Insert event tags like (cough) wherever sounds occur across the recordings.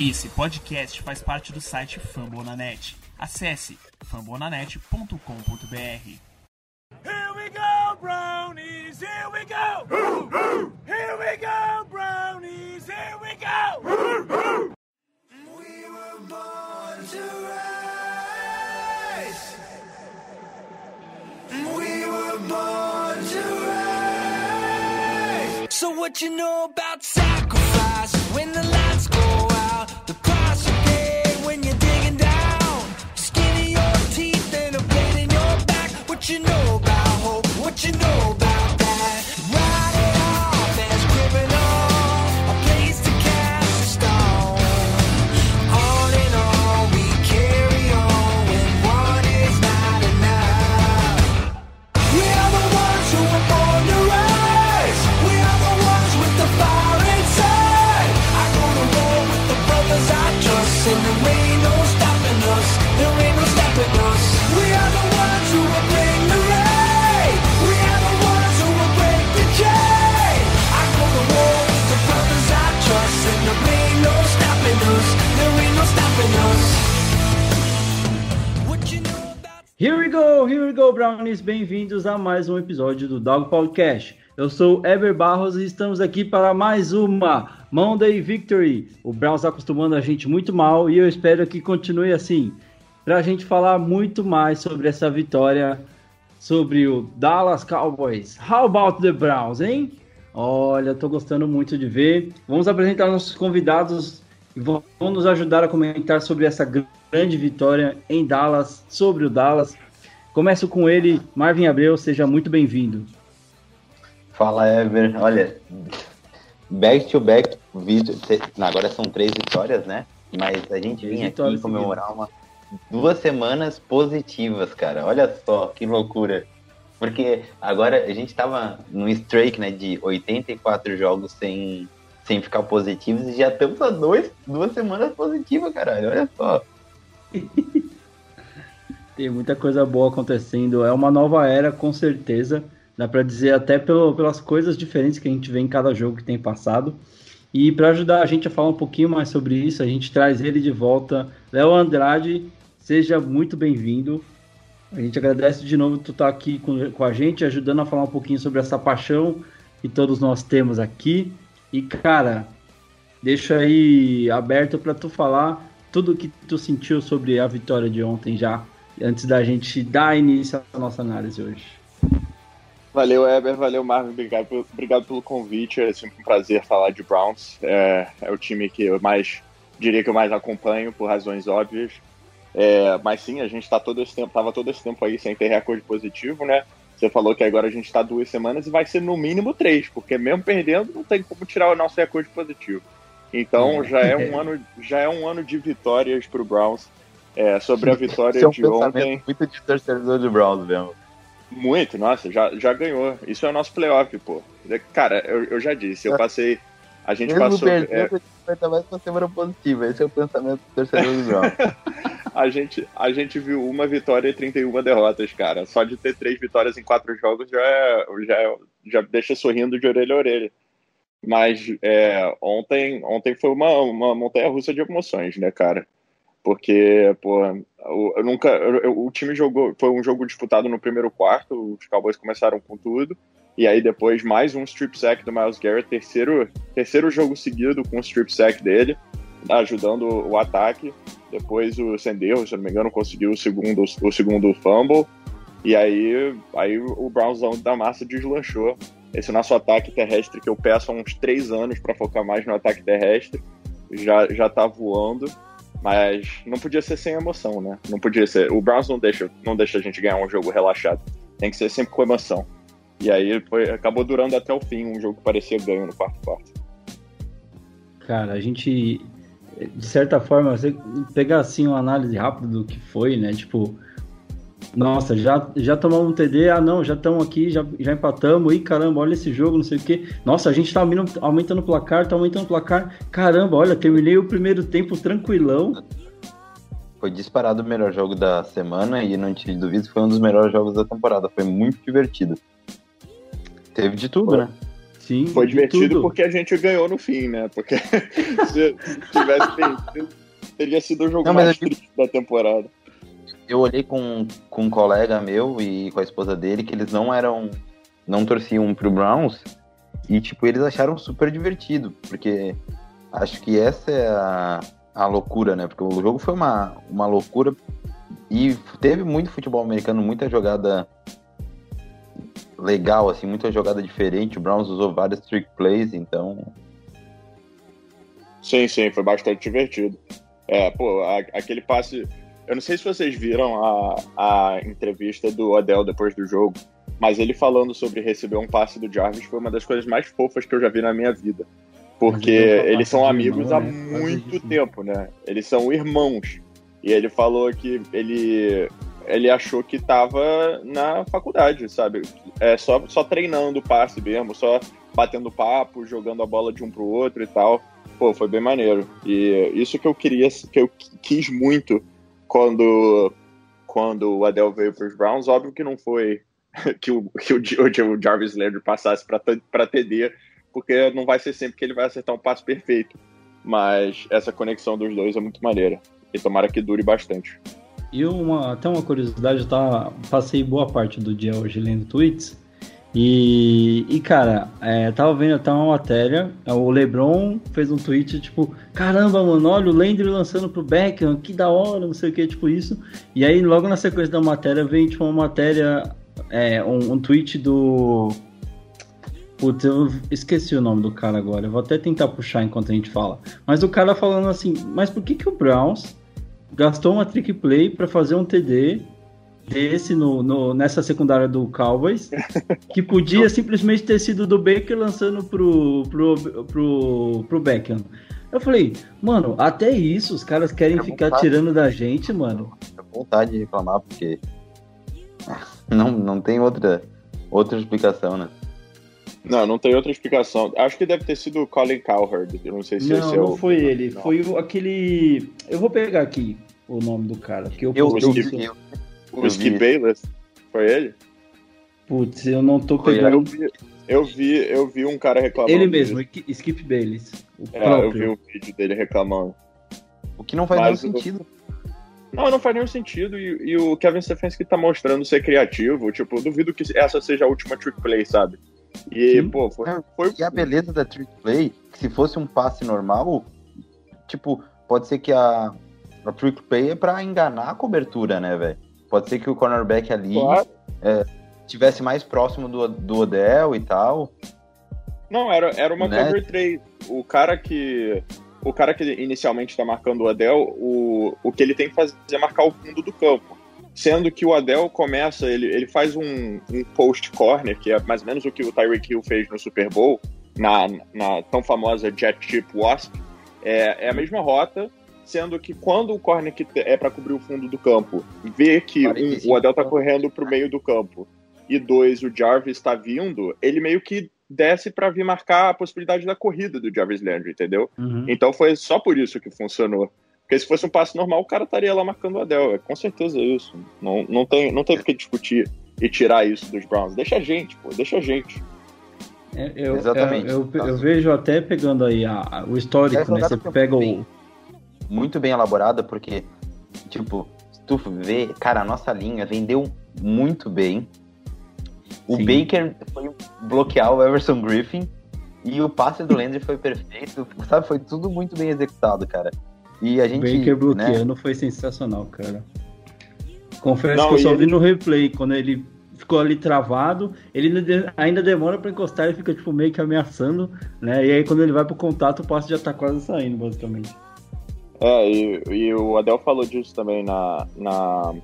Esse podcast faz parte do site Fambonanet. Acesse fambonanet.com.br. Here we go, brownies, here we go. Here we go, brownies, here we go. We were born to rise. We were born to rise. So what you know about What you know about hope? What you know we go, Brownies. Bem-vindos a mais um episódio do Dog Podcast. Eu sou Ever Barros e estamos aqui para mais uma Monday Victory. O Browns está acostumando a gente muito mal e eu espero que continue assim. Para a gente falar muito mais sobre essa vitória, sobre o Dallas Cowboys. How about the Browns, hein? Olha, tô gostando muito de ver. Vamos apresentar nossos convidados e vão nos ajudar a comentar sobre essa gr- grande vitória em Dallas, sobre o Dallas. Começo com ele, Marvin Abreu, seja muito bem-vindo. Fala, Ever. Olha, back to back, vídeo. Agora são três vitórias, né? Mas a gente vinha aqui comemorar uma, duas semanas positivas, cara. Olha só que loucura. Porque agora a gente tava num streak, né, de 84 jogos sem, sem ficar positivos e já estamos a dois, duas semanas positivas, caralho. Olha só. (laughs) Tem muita coisa boa acontecendo. É uma nova era, com certeza. Dá para dizer até pelo, pelas coisas diferentes que a gente vê em cada jogo que tem passado. E para ajudar a gente a falar um pouquinho mais sobre isso, a gente traz ele de volta, Léo Andrade. Seja muito bem-vindo. A gente agradece de novo tu estar aqui com, com a gente, ajudando a falar um pouquinho sobre essa paixão que todos nós temos aqui. E cara, deixa aí aberto para tu falar tudo o que tu sentiu sobre a vitória de ontem já, antes da gente dar início à nossa análise hoje. Valeu, Eber, valeu, Marvin, obrigado, pelo- obrigado pelo convite. É sempre um prazer falar de Browns. É, é o time que eu mais diria que eu mais acompanho por razões óbvias. É, mas sim, a gente tá todo esse tempo, tava todo esse tempo aí sem ter recorde positivo, né? Você falou que agora a gente tá duas semanas e vai ser no mínimo três, porque mesmo perdendo não tem como tirar o nosso recorde positivo. Então já é (laughs) um ano, já é um ano de vitórias pro Browns. É, sobre a (laughs) vitória é um de ontem. muito de torcedor do Browns mesmo. Muito, nossa, já, já ganhou. Isso é o nosso playoff, pô. Cara, eu, eu já disse, eu passei. A gente Mesmo passou. perdendo, é, vai estar mais uma semana positiva. Esse é o pensamento do torcedor do Browns. (laughs) a, gente, a gente viu uma vitória e 31 derrotas, cara. Só de ter três vitórias em quatro jogos já, é- já, é- já deixa sorrindo de orelha a orelha. Mas é, ontem, ontem foi uma, uma montanha russa de emoções, né, cara? Porque, pô, eu, nunca. eu- o time jogou. Foi um jogo disputado no primeiro quarto, os Cowboys começaram com tudo. E aí depois mais um strip sack do Miles Garrett, terceiro, terceiro jogo seguido com o strip sack dele, ajudando o ataque. Depois o Senderro, se não me engano, conseguiu o segundo, o segundo fumble. E aí, aí o Brownzão da massa deslanchou. Esse nosso ataque terrestre que eu peço há uns três anos para focar mais no ataque terrestre já, já tá voando. Mas não podia ser sem emoção, né? Não podia ser. O Browns não deixa, não deixa a gente ganhar um jogo relaxado. Tem que ser sempre com emoção. E aí foi, acabou durando até o fim, um jogo que parecia ganho no quarto quarto. Cara, a gente, de certa forma, você pegar assim uma análise rápida do que foi, né? Tipo, nossa, já, já tomamos um TD, ah não, já estamos aqui, já, já empatamos, e caramba, olha esse jogo, não sei o que. Nossa, a gente tá aumentando, o placar, tá aumentando o placar. Caramba, olha, terminei o primeiro tempo tranquilão. Foi disparado o melhor jogo da semana e não te duvido que foi um dos melhores jogos da temporada. Foi muito divertido. Teve de tudo, né? Sim, Foi de divertido tudo. porque a gente ganhou no fim, né? Porque se, (laughs) se tivesse perdido, teria sido o jogo Não, mais eu triste da temporada. Eu olhei com, com um colega meu e com a esposa dele que eles não eram. não torciam pro Browns. E, tipo, eles acharam super divertido. Porque acho que essa é a, a loucura, né? Porque o jogo foi uma, uma loucura. E teve muito futebol americano, muita jogada legal, assim, muita jogada diferente. O Browns usou vários trick plays, então. Sim, sim, foi bastante divertido. É, pô, a- aquele passe. Eu não sei se vocês viram a, a entrevista do Odell depois do jogo, mas ele falando sobre receber um passe do Jarvis foi uma das coisas mais fofas que eu já vi na minha vida. Porque eles são amigos irmão, há né? Muito tempo, né? Eles são irmãos. E ele falou que ele, ele achou que tava na faculdade, sabe? É só, só treinando o passe mesmo, só batendo papo, jogando a bola de um pro outro e tal. Pô, foi bem maneiro. E isso que eu queria, que eu quis muito quando, quando o Adel veio pros Browns. Óbvio que não foi (laughs) que o, que o, o Jarvis Landry passasse pra TD, porque não vai ser sempre que ele vai acertar um passe perfeito. Mas essa conexão dos dois é muito maneira. E tomara que dure bastante. E uma, até uma curiosidade, tava, passei boa parte do dia hoje lendo tweets. E, e cara, é, tava vendo até uma matéria. O Lebron fez um tweet tipo: Caramba, mano, olha o Landry lançando pro Beckham, que da hora, não sei o que, tipo isso. E aí, logo na sequência da matéria, vem tipo uma matéria, é, um, um tweet do. Putz, eu esqueci o nome do cara agora. Eu vou até tentar puxar enquanto a gente fala. Mas o cara falando assim: Mas por que, que o Browns gastou uma trick play para fazer um TD desse no, no- nessa secundária do Cowboys, que podia (laughs) simplesmente ter sido do Baker lançando pro, pro, pro, pro Beckham. Eu falei, mano, até isso os caras querem É ficar vontade. tirando da gente, mano. Tenho vontade de reclamar, porque. Não, não tem outra, outra explicação, né? Não, não tem outra explicação. Acho que deve ter sido o Colin Cowherd. Eu não sei se Não, esse é não o. foi ele. Não. Foi aquele. Eu vou pegar aqui o nome do cara. Que eu, Eu, eu, eu, O Skip Bayless. Foi ele? Putz, eu não tô Foi, Eu pegando. vi, eu vi, eu vi um cara reclamando. Ele mesmo, disso. Skip Bayless. O É, eu vi próprio. o vídeo dele reclamando. o que não faz Mas nenhum o- sentido. Não, não faz nenhum sentido. E, e o Kevin Stefanski tá mostrando ser criativo. Tipo, eu duvido que essa seja a última trick play, sabe? E, Sim. pô, foi, Não, foi E a beleza da trick play, que se fosse um passe normal, tipo, pode ser que a, a trick play é pra enganar a cobertura, né, velho? Pode ser que o cornerback ali claro. estivesse mais próximo do, do Odell e tal. Não, era, era uma Né? cover 3. O cara que. O cara que inicialmente tá marcando o Adel, o, o que ele tem que fazer é marcar o fundo do campo. Sendo que o Adel começa, ele, ele faz um, um post corner, que é mais ou menos o que o Tyreek Hill fez no Super Bowl, na, na tão famosa Jet Chip Wasp. É, é a mesma rota, sendo que quando o corner que é para cobrir o fundo do campo vê que um, 45 o Adel tá correndo pro meio do campo e dois, o Jarvis está vindo, ele meio que desce para vir marcar a possibilidade da corrida do Jarvis Landry, entendeu? Uhum. Então foi só por isso que funcionou. Porque se fosse um passe normal, o cara estaria lá marcando o Adel. É com certeza isso. Não, não tem não tem que discutir e tirar isso dos Browns. Deixa a gente, pô, deixa a gente. É, eu, Exatamente. Eu, eu- eu vejo até pegando aí a- a- o histórico, né? Você pega o. Muito bem elaborada, porque, tipo, se tu vê, cara, a nossa linha vendeu muito bem. O Sim. Baker foi bloquear o Everson Griffin e o passe do Landry foi perfeito, sabe? Foi tudo muito bem executado, cara. E a O gente. Baker né, bloqueando foi sensacional, cara. Confesso Não, que eu só ele- vi no replay, quando ele ficou ali travado, ele ainda de- ainda demora pra encostar e fica tipo meio que ameaçando, né? E aí quando ele vai pro contato, o passe já tá quase saindo, basicamente. É, e, e o Adel falou disso também na, na,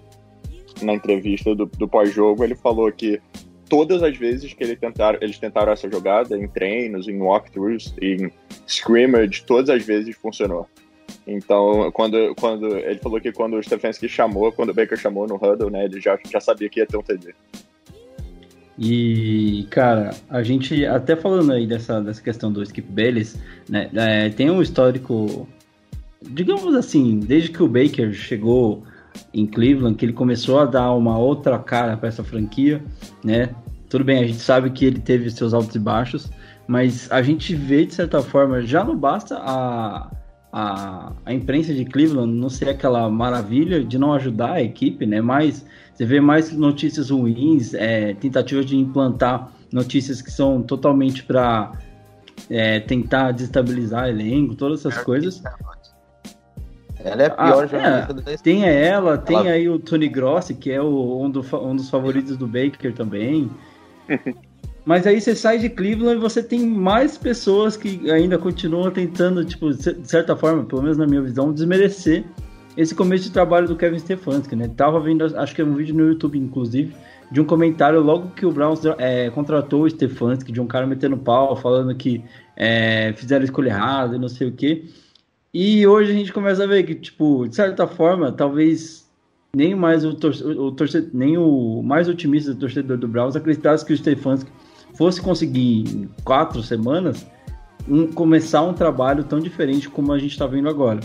na entrevista do, do pós-jogo. Ele falou que todas as vezes que ele tentaram, eles tentaram essa jogada, em treinos, em walkthroughs, em scrimmage, todas as vezes funcionou. Então, quando, quando ele falou que quando o Stefanski chamou, quando o Baker chamou no huddle, né, ele já, já sabia que ia ter um TD. E, cara, a gente, até falando aí dessa, dessa questão do Skip Bayless, né, é, tem um histórico, digamos assim, desde que o Baker chegou em Cleveland, que ele começou a dar uma outra cara para essa franquia, né? Tudo bem, a gente sabe que ele teve seus altos e baixos, Mas a gente vê, de certa forma, já não basta a, a, a imprensa de Cleveland não ser aquela maravilha de não ajudar a equipe, né? Mas você vê mais notícias ruins, é, tentativas de implantar notícias que são totalmente para é, tentar desestabilizar elenco, todas essas coisas. Ela é a pior Ah, jornalista é, da história. tem ela, tem Ela- aí o Tony Grossi, que é o- um, do um dos favoritos do Baker também. (laughs) Mas aí você sai de Cleveland e você tem mais pessoas que ainda continuam tentando, tipo, de certa forma, pelo menos na minha visão, desmerecer esse começo de trabalho do Kevin Stefanski, né? Tava vendo, acho que é um vídeo no YouTube, inclusive, de um comentário logo que o Browns é, contratou o Stefanski, de um cara metendo pau, falando que é, fizeram escolha errada e não sei o quê. E hoje a gente começa a ver que, tipo, de certa forma, talvez nem mais o, torce- o nem o mais otimista do torcedor do Browns acreditasse que o Stefanski fosse conseguir em quatro semanas um- começar um trabalho tão diferente como a gente está vendo agora.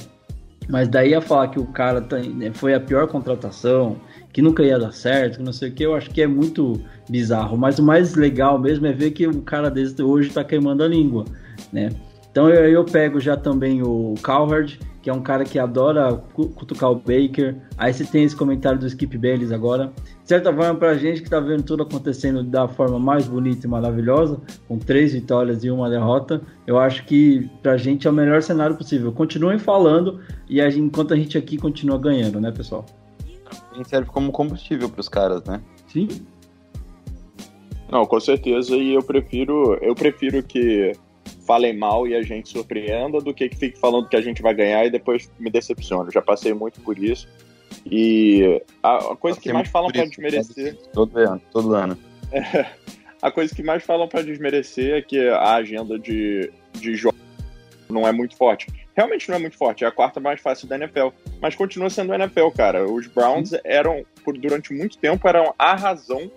Mas daí a falar que o cara tá- né, foi a pior contratação, que nunca ia dar certo, que não sei o que, eu acho que é muito bizarro. Mas o mais legal mesmo é ver que o cara desse hoje tá queimando a língua, né? Então eu, eu pego já também o Cowherd, que é um cara que adora cu- cutucar o Baker. Aí você tem esse comentário do Skip Bayless agora. De certa forma, pra gente que tá vendo tudo acontecendo da forma mais bonita e maravilhosa, com três vitórias e uma derrota, eu acho que pra gente é o melhor cenário possível. Continuem falando e a gente- enquanto a gente aqui continua ganhando, né, pessoal? A gente serve como combustível pros caras, né? Sim? Não, com certeza, e eu prefiro, eu prefiro que falem mal e a gente surpreenda do que que fique falando que a gente vai ganhar e depois me decepcione. Eu já passei muito por isso. E a, a coisa que mais falam isso, desmerecer, Todo ano, todo ano. (laughs) a coisa que mais falam pra desmerecer é que a agenda de, de jogos não é muito forte. Realmente não é muito forte, é a quarta mais fácil da NFL, mas continua sendo a NFL, cara. Os Browns eram por durante muito tempo eram a razão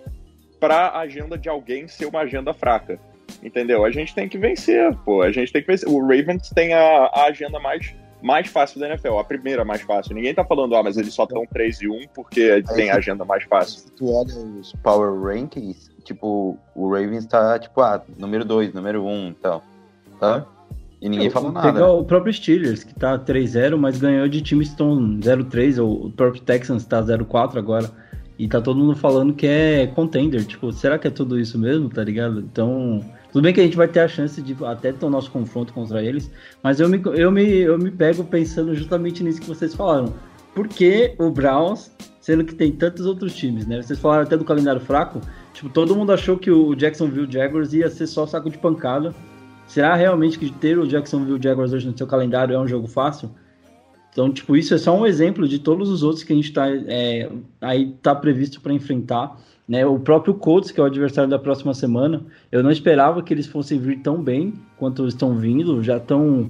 para a agenda de alguém ser uma agenda fraca. Entendeu? A gente tem que vencer, pô. A gente tem que vencer. O Ravens tem a, a agenda mais, mais fácil da NFL, a primeira mais fácil. Ninguém tá falando, ah, mas eles só estão 3 e 1 porque tem a agenda mais fácil. Se tu olha os Power Rankings, tipo, o Ravens tá, tipo, ah, número 2, número 1 um, e tal. Tá? E ninguém falou Pegar nada. o próprio Steelers, que tá 3-0, mas ganhou de times que estão 0-3, ou o próprio Texans tá 0-4 agora. E tá todo mundo falando que é contender. Tipo, será que é tudo isso mesmo, tá ligado? Então, tudo bem que a gente vai ter a chance de até ter o nosso confronto contra eles, mas eu me, eu me, eu me pego pensando justamente nisso que vocês falaram. Por que o Browns, sendo que tem tantos outros times, né? Vocês falaram até do calendário fraco. Tipo, todo mundo achou que o Jacksonville Jaguars ia ser só saco de pancada. Será realmente que ter o Jacksonville Jaguars hoje no seu calendário é um jogo fácil? Então, tipo, isso é só um exemplo de todos os outros que a gente tá, é, aí tá previsto para enfrentar. Né? O próprio Colts, que é o adversário da próxima semana, eu não esperava que eles fossem vir tão bem quanto estão vindo. Já estão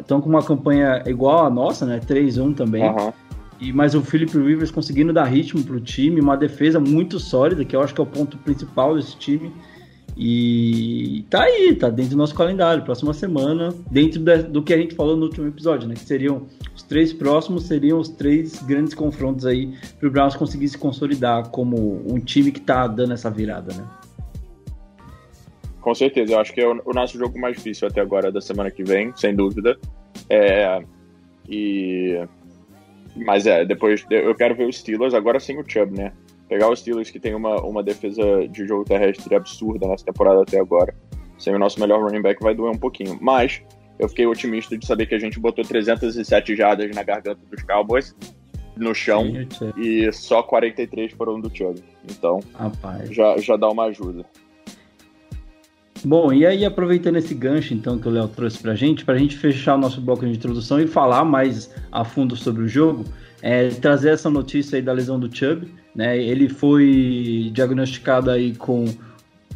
estão com uma campanha igual a nossa, né? 3-1 também. Aham. E mas o Philip Rivers conseguindo dar ritmo pro time, uma defesa muito sólida, que eu acho que é o ponto principal desse time. E tá aí, tá dentro do nosso calendário, próxima semana, dentro do que a gente falou no último episódio, né? Que seriam os três próximos, seriam os três grandes confrontos aí pro Browns conseguir se consolidar como um time que tá dando essa virada, né? Com certeza, eu acho que é o, o nosso jogo mais difícil até agora da semana que vem, sem dúvida. É, e mas é, depois eu quero ver os Steelers agora sem o Chubb, né? Pegar os Steelers que tem uma, uma defesa de jogo terrestre absurda nessa temporada até agora. Sem o nosso melhor running back vai doer um pouquinho, mas eu fiquei otimista de saber que a gente botou 307 jardas na garganta dos Cowboys no chão Sim, e só 43 foram do Chubb. Então, Rapaz. já, já dá uma ajuda. Bom, e aí aproveitando esse gancho então que o Léo trouxe pra gente, pra gente fechar o nosso bloco de introdução e falar mais a fundo sobre o jogo, é, trazer essa notícia aí da lesão do Chubb, né? Ele foi diagnosticado aí com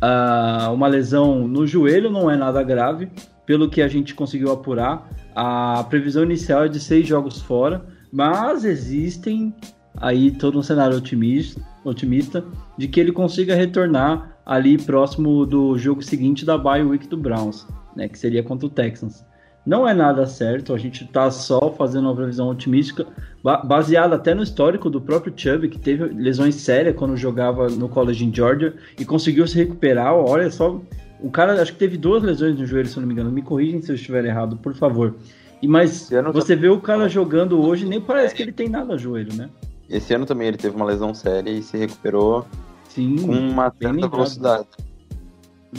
ah, uma lesão no joelho, não é nada grave, pelo que a gente conseguiu apurar. A previsão inicial é de seis jogos fora, mas existem aí todo um cenário otimista, otimista de que ele consiga retornar ali próximo do jogo seguinte da bye week do Browns, né, que seria contra o Texans. Não é nada certo, a gente tá só fazendo uma previsão otimística, ba baseada até no histórico do próprio Chubb, que teve lesões sérias quando jogava no college em Georgia e conseguiu se recuperar. Olha só O cara, acho que teve duas lesões no joelho, se eu não me engano. Me corrigem se eu estiver errado, por favor. E mas você vê o cara jogando hoje, nem parece que ele tem nada no joelho, né? Esse ano também ele teve uma lesão séria e se recuperou Sim, com uma certa velocidade.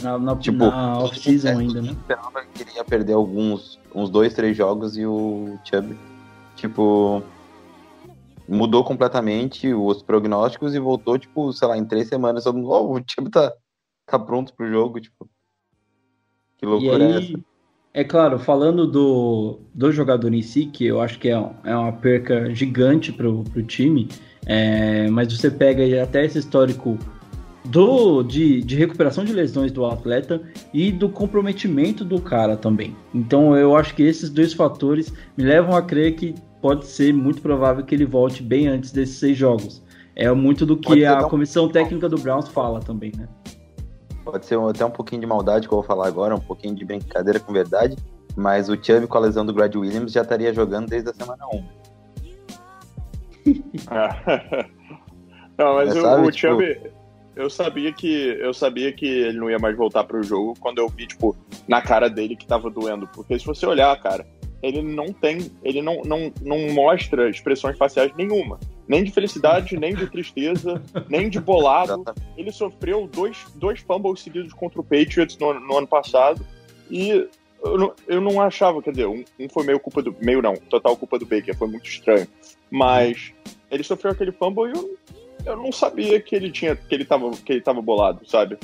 Na, na, Tipo, na off-season ainda, né? esperava que ele ia perder alguns, uns dois, três jogos e o Chubb, tipo, mudou completamente os prognósticos e voltou, tipo, sei lá, em três semanas, todo mundo, oh, o Chubb tá, tá pronto pro jogo, tipo, que E loucura é essa? aí, é claro, falando do, do jogador em si, que eu acho que é, é uma perca gigante pro, pro time, é, mas você pega até esse histórico do, de, de recuperação de lesões do atleta e do comprometimento do cara também. Então eu acho que esses dois fatores me levam a crer que pode ser muito provável que ele volte bem antes desses seis jogos. É muito do que a um- comissão técnica do Browns fala também, né? Pode ser até um pouquinho de maldade que eu vou falar agora, um pouquinho de brincadeira com verdade, mas o Chubb com a lesão do Brad Williams já estaria jogando desde a semana 1. (laughs) (laughs) não, mas É, o, sabe, o tipo- Chubb, eu sabia que eu sabia que ele não ia mais voltar pro jogo quando eu vi, tipo, na cara dele que tava doendo. Porque se você olhar, cara, ele não tem, ele não, não, não mostra expressões faciais nenhuma. Nem de felicidade, nem de tristeza, (laughs) nem de bolado. Ele sofreu dois, dois fumbles seguidos contra o Patriots no, no ano passado e eu não, eu não achava, quer dizer, um, um foi meio culpa do. meio não, total culpa do Baker, foi muito estranho. Mas ele sofreu aquele fumble e eu, eu não sabia que ele tinha. que ele tava, que ele tava bolado, sabe?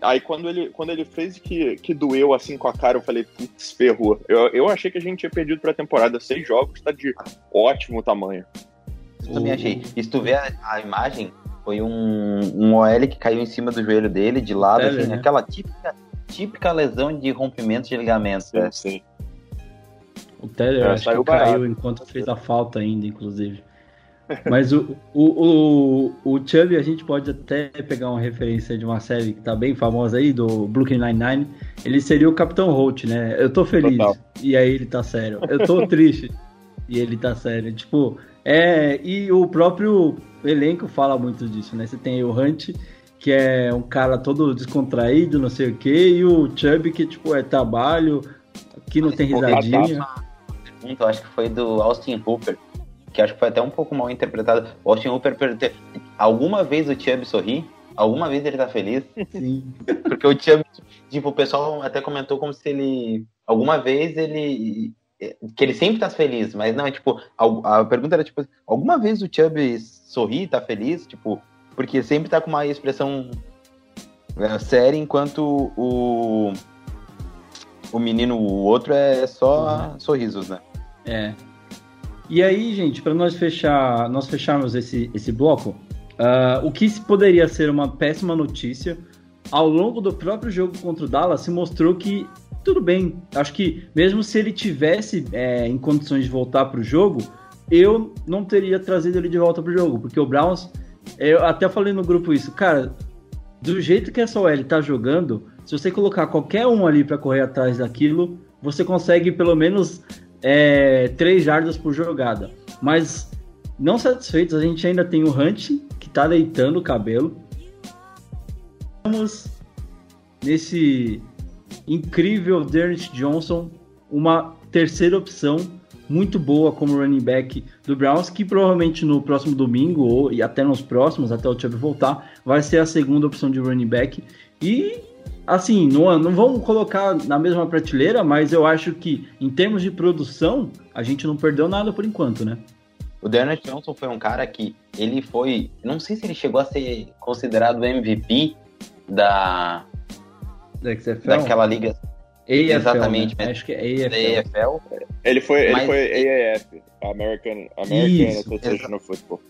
Aí quando ele, quando ele fez que, que doeu assim com a cara, eu falei, putz, ferrou. Eu, eu achei que a gente tinha perdido pra temporada seis jogos, tá de ótimo tamanho. Eu também achei. E se tu vê a, a imagem, foi um, um OL que caiu em cima do joelho dele, de lado, Teller, assim, né? aquela típica, típica lesão de rompimento de ligamentos. né? sim. O Teller É, acho que caiu barato. enquanto fez a falta ainda, inclusive. Mas o, o, o, o Chubb, a gente pode até pegar uma referência de uma série que tá bem famosa aí, do Brooklyn Nine-Nine. Ele seria o Capitão Holt, né? Eu tô feliz. Total. E aí ele tá sério. Eu tô triste. (laughs) E ele tá sério. Tipo, é. E o próprio elenco fala muito disso, né? Você tem o Hunt, que é um cara todo descontraído, não sei o quê, e o Chubb, que, tipo, é trabalho, que não tem risadinha. pergunta, eu acho que foi do Austin Hooper, que acho que foi até um pouco mal interpretado. O Austin Hooper perguntou, alguma vez o Chubb sorri? Alguma vez ele tá feliz? (laughs) Sim. Porque o Chubb, tipo, o pessoal até comentou como se ele, alguma vez ele, que ele sempre tá feliz, mas não, é tipo, a, a pergunta era tipo, alguma vez o Chubb sorri, tá feliz? Tipo, porque sempre tá com uma expressão é, séria, enquanto o, o menino, o outro é só sorrisos, né? É. E aí, gente, para nós fechar, nós fecharmos esse, esse bloco, ah, o que poderia ser uma péssima notícia, ao longo do próprio jogo contra o Dallas, se mostrou que tudo bem. Acho que mesmo se ele tivesse é, em condições de voltar para o jogo, eu não teria trazido ele de volta para o jogo, porque o Browns, eu até falei no grupo isso, cara, do jeito que essa OL tá jogando, se você colocar qualquer um ali para correr atrás daquilo, você consegue pelo menos é, 3 jardas por jogada. Mas não satisfeitos, a gente ainda tem o Hunt, que tá deitando o cabelo. Vamos nesse incrível Derrick Johnson, uma terceira opção muito boa como running back do Browns, que provavelmente no próximo domingo ou e até nos próximos, até o Chubb voltar, vai ser a segunda opção de running back. E assim, não, não vamos colocar na mesma prateleira, mas eu acho que em termos de produção, a gente não perdeu nada por enquanto, né? O Dearness Johnson foi um cara que ele foi, não sei se ele chegou a ser considerado MVP da Da XFL? daquela liga AFL, exatamente, né? Acho que é da AFL. EFL. Ele foi, ele Mas- foi AAF, American, American Isso, Association of Football.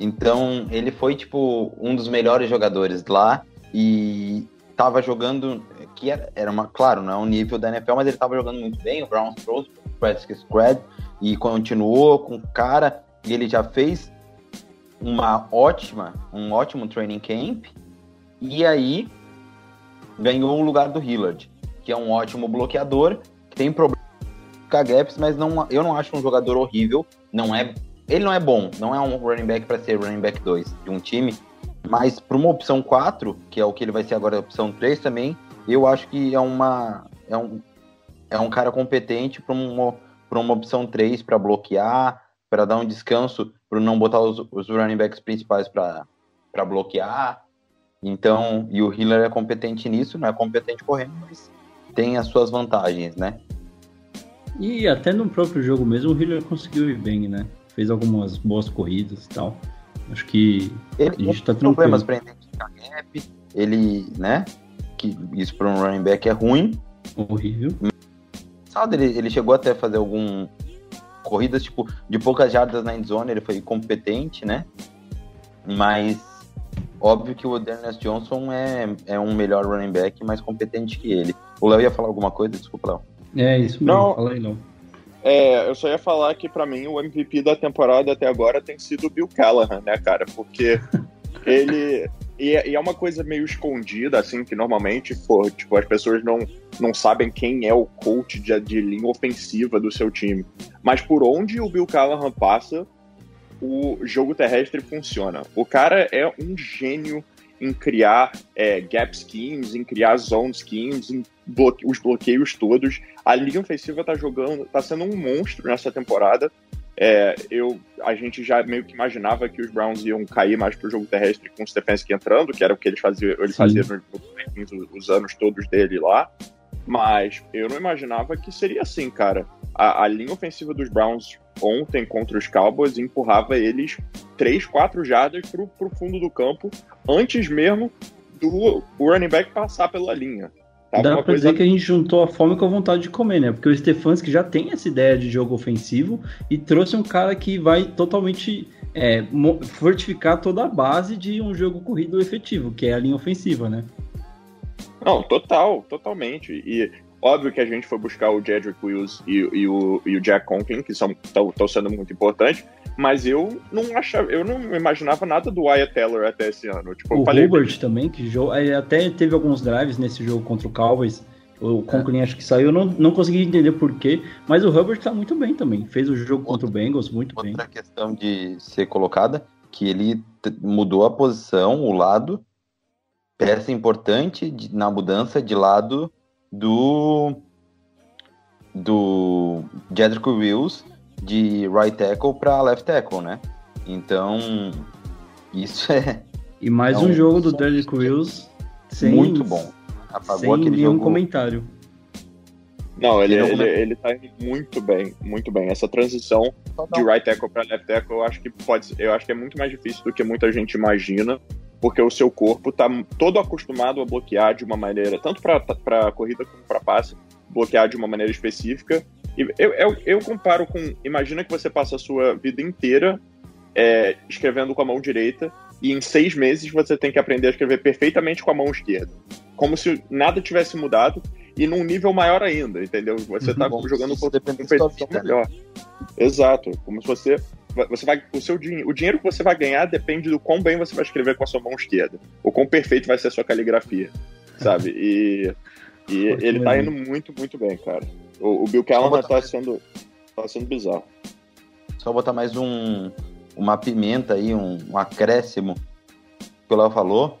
Então, ele foi, tipo, um dos melhores jogadores lá e tava jogando, que era, era uma, claro, não é um nível da NFL, mas ele tava jogando muito bem, o Browns trouxe o practice squad e continuou com o cara, e ele já fez uma ótima, um ótimo training camp, e aí ganhou o lugar do Hillard, que é um ótimo bloqueador, que tem problema com gaps, mas não, eu não acho um jogador horrível, não é ele não é bom, não é um running back para ser running back 2 de um time, mas para uma opção 4, que é o que ele vai ser agora, a opção 3 também, eu acho que é uma é um, é um cara competente para uma, uma opção 3 para bloquear, para dar um descanso, para não botar os, os running backs principais para bloquear. Então, e o Hiller é competente nisso, não é competente correndo, mas tem as suas vantagens, né? E até no próprio jogo mesmo o Hiller conseguiu ir bem, né? Fez algumas boas corridas e tal. Acho que ele, a gente tá tranquilo. problemas para identificar gap, ele, né? Que isso para um running back é ruim. Horrível. Sabe, ele, ele chegou até a fazer algum corridas tipo de poucas jardas na endzone, ele foi competente, né? Mas óbvio que o Dennis Johnson é, é um melhor running back, mais competente que ele. O Léo ia falar alguma coisa? Desculpa, Léo. É, isso mesmo. Não, fala aí, não. É, eu só ia falar que para mim o MVP da temporada até agora tem sido o Bill Callahan, né, cara? Porque (laughs) ele. E é, uma coisa meio escondida, assim, que normalmente, pô, tipo, as pessoas não, não sabem quem é o coach de, de linha ofensiva do seu time. Mas por onde o Bill Callahan passa, o jogo terrestre funciona. O cara é um gênio em criar é, gap schemes, em criar zone schemes, em bloque os bloqueios todos. A linha ofensiva tá jogando, tá sendo um monstro nessa temporada. É, eu, a gente já meio que imaginava que os Browns iam cair mais pro jogo terrestre com o Stefanski entrando, que era o que eles faziam, ele fazia nos, nos, os anos todos dele lá. Mas eu não imaginava que seria assim, cara. A, a linha ofensiva dos Browns ontem contra os Cowboys empurrava eles 3, 4 jardas pro, pro fundo do campo antes mesmo do running back passar pela linha. Tava Dá pra coisa... dizer que a gente juntou a fome com a vontade de comer, né? Porque o Stefanski já tem essa ideia de jogo ofensivo e trouxe um cara que vai totalmente é, fortificar toda a base de um jogo corrido efetivo, que é a linha ofensiva, né? Não, total, totalmente. E óbvio que a gente foi buscar o Jedrick Wills e, e, o, e o Jack Conklin, que estão sendo muito importantes, mas eu não achava, eu não imaginava nada do Wyatt Teller até esse ano. Tipo, o falei... Hubert também, que jogo, até teve alguns drives nesse jogo contra o Cowboys. O Conklin acho que saiu, eu não, não consegui entender porquê, mas o Hubbard tá muito bem também. Fez o jogo contra o Bengals muito outra bem. Outra questão de ser colocada, que ele mudou a posição, o lado, peça importante de, na mudança de lado do do Jedrick Wills de right tackle para left tackle, né? Então, isso é. E mais é um, um, jogo do Derrick Wills sem, muito bom. Apagou sem aquele nenhum jogo... comentário. Não, ele, ele, ele, ele tá indo muito bem, muito bem. Essa transição de right tackle para left tackle, eu acho que pode, eu acho que é muito mais difícil do que muita gente imagina, porque o seu corpo tá todo acostumado a bloquear de uma maneira, tanto para corrida como para passe, bloquear de uma maneira específica, eu, eu, eu, comparo com. Imagina que você passa a sua vida inteira é, escrevendo com a mão direita e em seis meses você tem que aprender a escrever perfeitamente com a mão esquerda. Como se nada tivesse mudado e num nível maior ainda, entendeu? Você está uhum. jogando com competição melhor. Exato. Como se você. Você vai, o, seu, o dinheiro que você vai ganhar depende do quão bem você vai escrever com a sua mão esquerda. O quão perfeito vai ser a sua caligrafia. (laughs) Sabe? E, e ele tá indo muito, muito bem, cara. O, o Bill Callahan tá sendo, tá sendo bizarro. Só botar mais um, uma pimenta aí, um, um acréscimo que o Léo falou.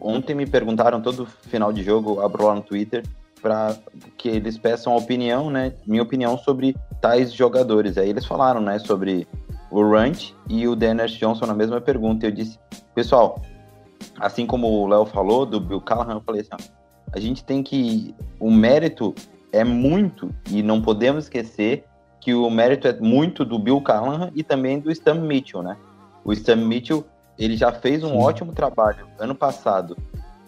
Ontem me perguntaram todo final de jogo, abro lá no Twitter, para que eles peçam a opinião, né? Minha opinião sobre tais jogadores. Aí eles falaram, né, sobre o Runt e o Dennis Johnson na mesma pergunta. Eu disse, pessoal, assim como o Léo falou do Bill Callahan, eu falei assim, ó, a gente tem que o mérito é muito, e não podemos esquecer que o mérito é muito do Bill Callahan e também do Stan Mitchell, né? O Stan Mitchell, ele já fez um Sim. ótimo trabalho ano passado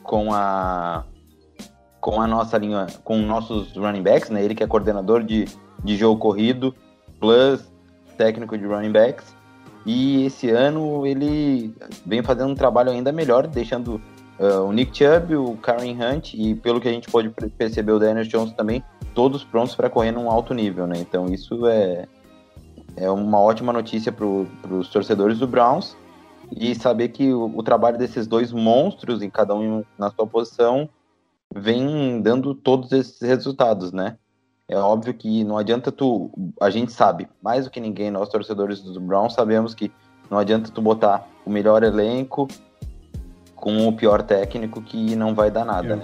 com a com a nossa linha, com nossos running backs, né? Ele que é coordenador de, de jogo corrido, plus técnico de running backs. E esse ano ele vem fazendo um trabalho ainda melhor, deixando uh, o Nick Chubb, o Karen Hunt e pelo que a gente pode perceber o Daniel Jones também, todos prontos para correr num alto nível, né? Então isso é, é uma ótima notícia para os torcedores do Browns e saber que o, o, trabalho desses dois monstros, em cada um na sua posição, vem dando todos esses resultados, né? É óbvio que não adianta tu, a gente sabe, mais do que ninguém, nós torcedores do Browns sabemos que não adianta tu botar o melhor elenco com o pior técnico que não vai dar nada, É, né?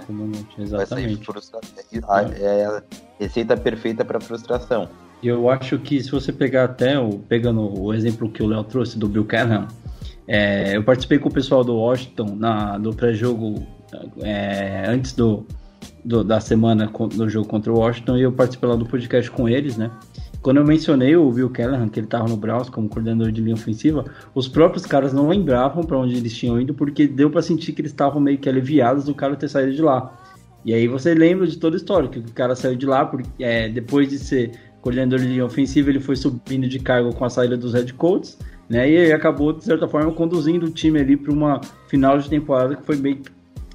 Vai sair exatamente. frustração. É a receita perfeita para frustração. E eu acho que se você pegar até, o, pegando o exemplo que o Léo trouxe do Bill é, eu participei com o pessoal do Washington na, do pré-jogo é, antes do, do- da semana do jogo contra o Washington e eu participei lá do podcast com eles, né? Quando eu mencionei o Bill Callahan, que ele estava no Browns como coordenador de linha ofensiva, os próprios caras não lembravam para onde eles tinham ido, porque deu para sentir que eles estavam meio que aliviados do cara ter saído de lá. E aí você lembra de toda a história, que o cara saiu de lá, porque é, depois de ser coordenador de linha ofensiva, ele foi subindo de cargo com a saída dos head coaches, né? E acabou, de certa forma, conduzindo o time ali para uma final de temporada que foi bem,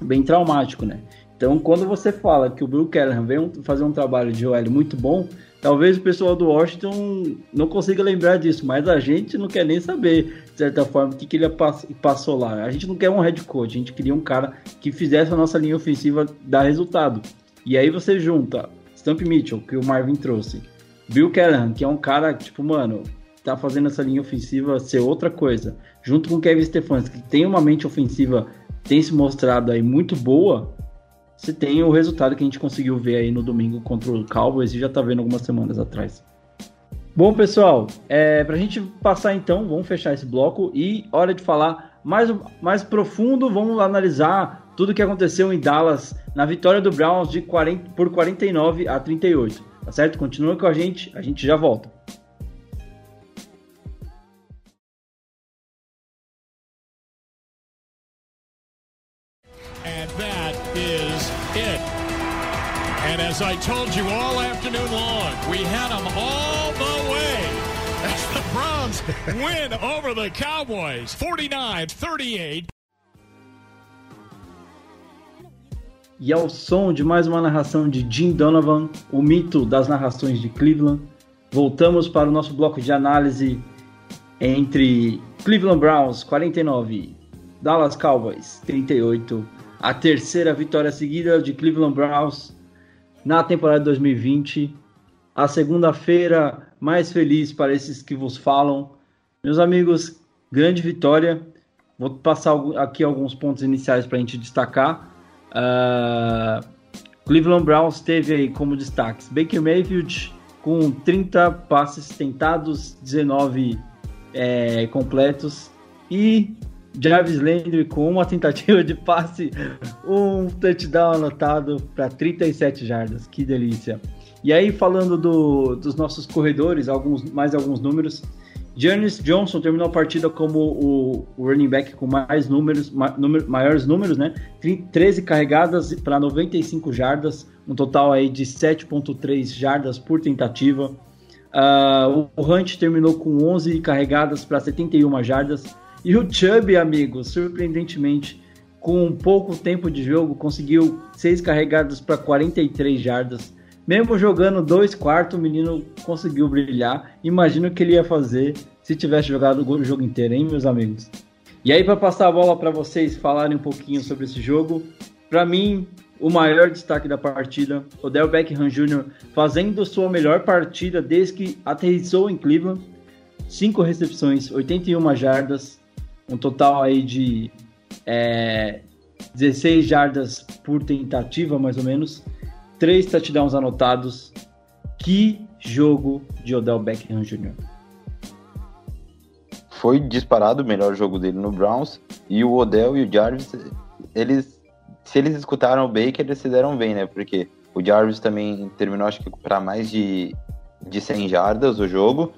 bem traumático, né? Então, quando você fala que o Bill Callahan veio fazer um trabalho de OL muito bom, talvez o pessoal do Washington não consiga lembrar disso, mas a gente não quer nem saber, de certa forma, o que, que ele pass- passou lá. A gente não quer um head coach, a gente queria um cara que fizesse a nossa linha ofensiva dar resultado. E aí você junta Stump Mitchell, que o Marvin trouxe, Bill Callahan, que é um cara, tipo, mano, tá fazendo essa linha ofensiva ser outra coisa, junto com Kevin Stefanski, que tem uma mente ofensiva, tem se mostrado aí muito boa, você tem o resultado que a gente conseguiu ver aí no domingo contra o Cowboys e já tá vendo algumas semanas atrás. Bom, pessoal, é, pra gente passar então, vamos fechar esse bloco e hora de falar mais, mais profundo, vamos analisar tudo que aconteceu em Dallas na vitória do Browns de 40, por 49 a 38, tá certo? Continua com a gente, a gente já volta. I told you all afternoon long, we had them all the way. As the Browns win over the Cowboys 49 38. E ao som de mais uma narração de Jim Donovan, o mito das narrações de Cleveland, voltamos para o nosso bloco de análise entre Cleveland Browns 49, Dallas Cowboys 38, a terceira vitória seguida de Cleveland Browns na temporada de 2020, a segunda-feira mais feliz para esses que vos falam. Meus amigos, grande vitória. Vou passar aqui alguns pontos iniciais para a gente destacar. Ah, Cleveland Browns teve aí como destaques Baker Mayfield com 30 passes tentados, 19 é, completos e Jarvis Landry com uma tentativa de passe, um touchdown anotado para 37 jardas. Que delícia. E aí, falando do- dos nossos corredores, alguns, mais alguns números. Janis Johnson terminou a partida como o, o running back com mais números, ma- número- maiores números, né? Tri- 13 carregadas para 95 jardas, um total aí de 7.3 jardas por tentativa. O- o Hunt terminou com 11 carregadas para 71 jardas. E o Chubb, amigo, surpreendentemente, com pouco tempo de jogo, conseguiu 6 carregadas para 43 jardas. Mesmo jogando dois quartos, o menino conseguiu brilhar. Imagina o que ele ia fazer se tivesse jogado o jogo inteiro, hein, meus amigos? E aí, para passar a bola para vocês falarem um pouquinho sobre esse jogo, para mim, o maior destaque da partida, Odell Beckham Jr. fazendo sua melhor partida desde que aterrissou em Cleveland. 5 recepções, 81 jardas, um total aí de é, 16 jardas por tentativa, mais ou menos. 3 touchdowns anotados. Que jogo de Odell Beckham Jr. Foi disparado o melhor jogo dele no Browns. E o Odell e o Jarvis, eles. Se eles escutaram o Baker, eles se deram bem, né? Porque o Jarvis também terminou, acho que, para mais de, de 100 jardas o jogo.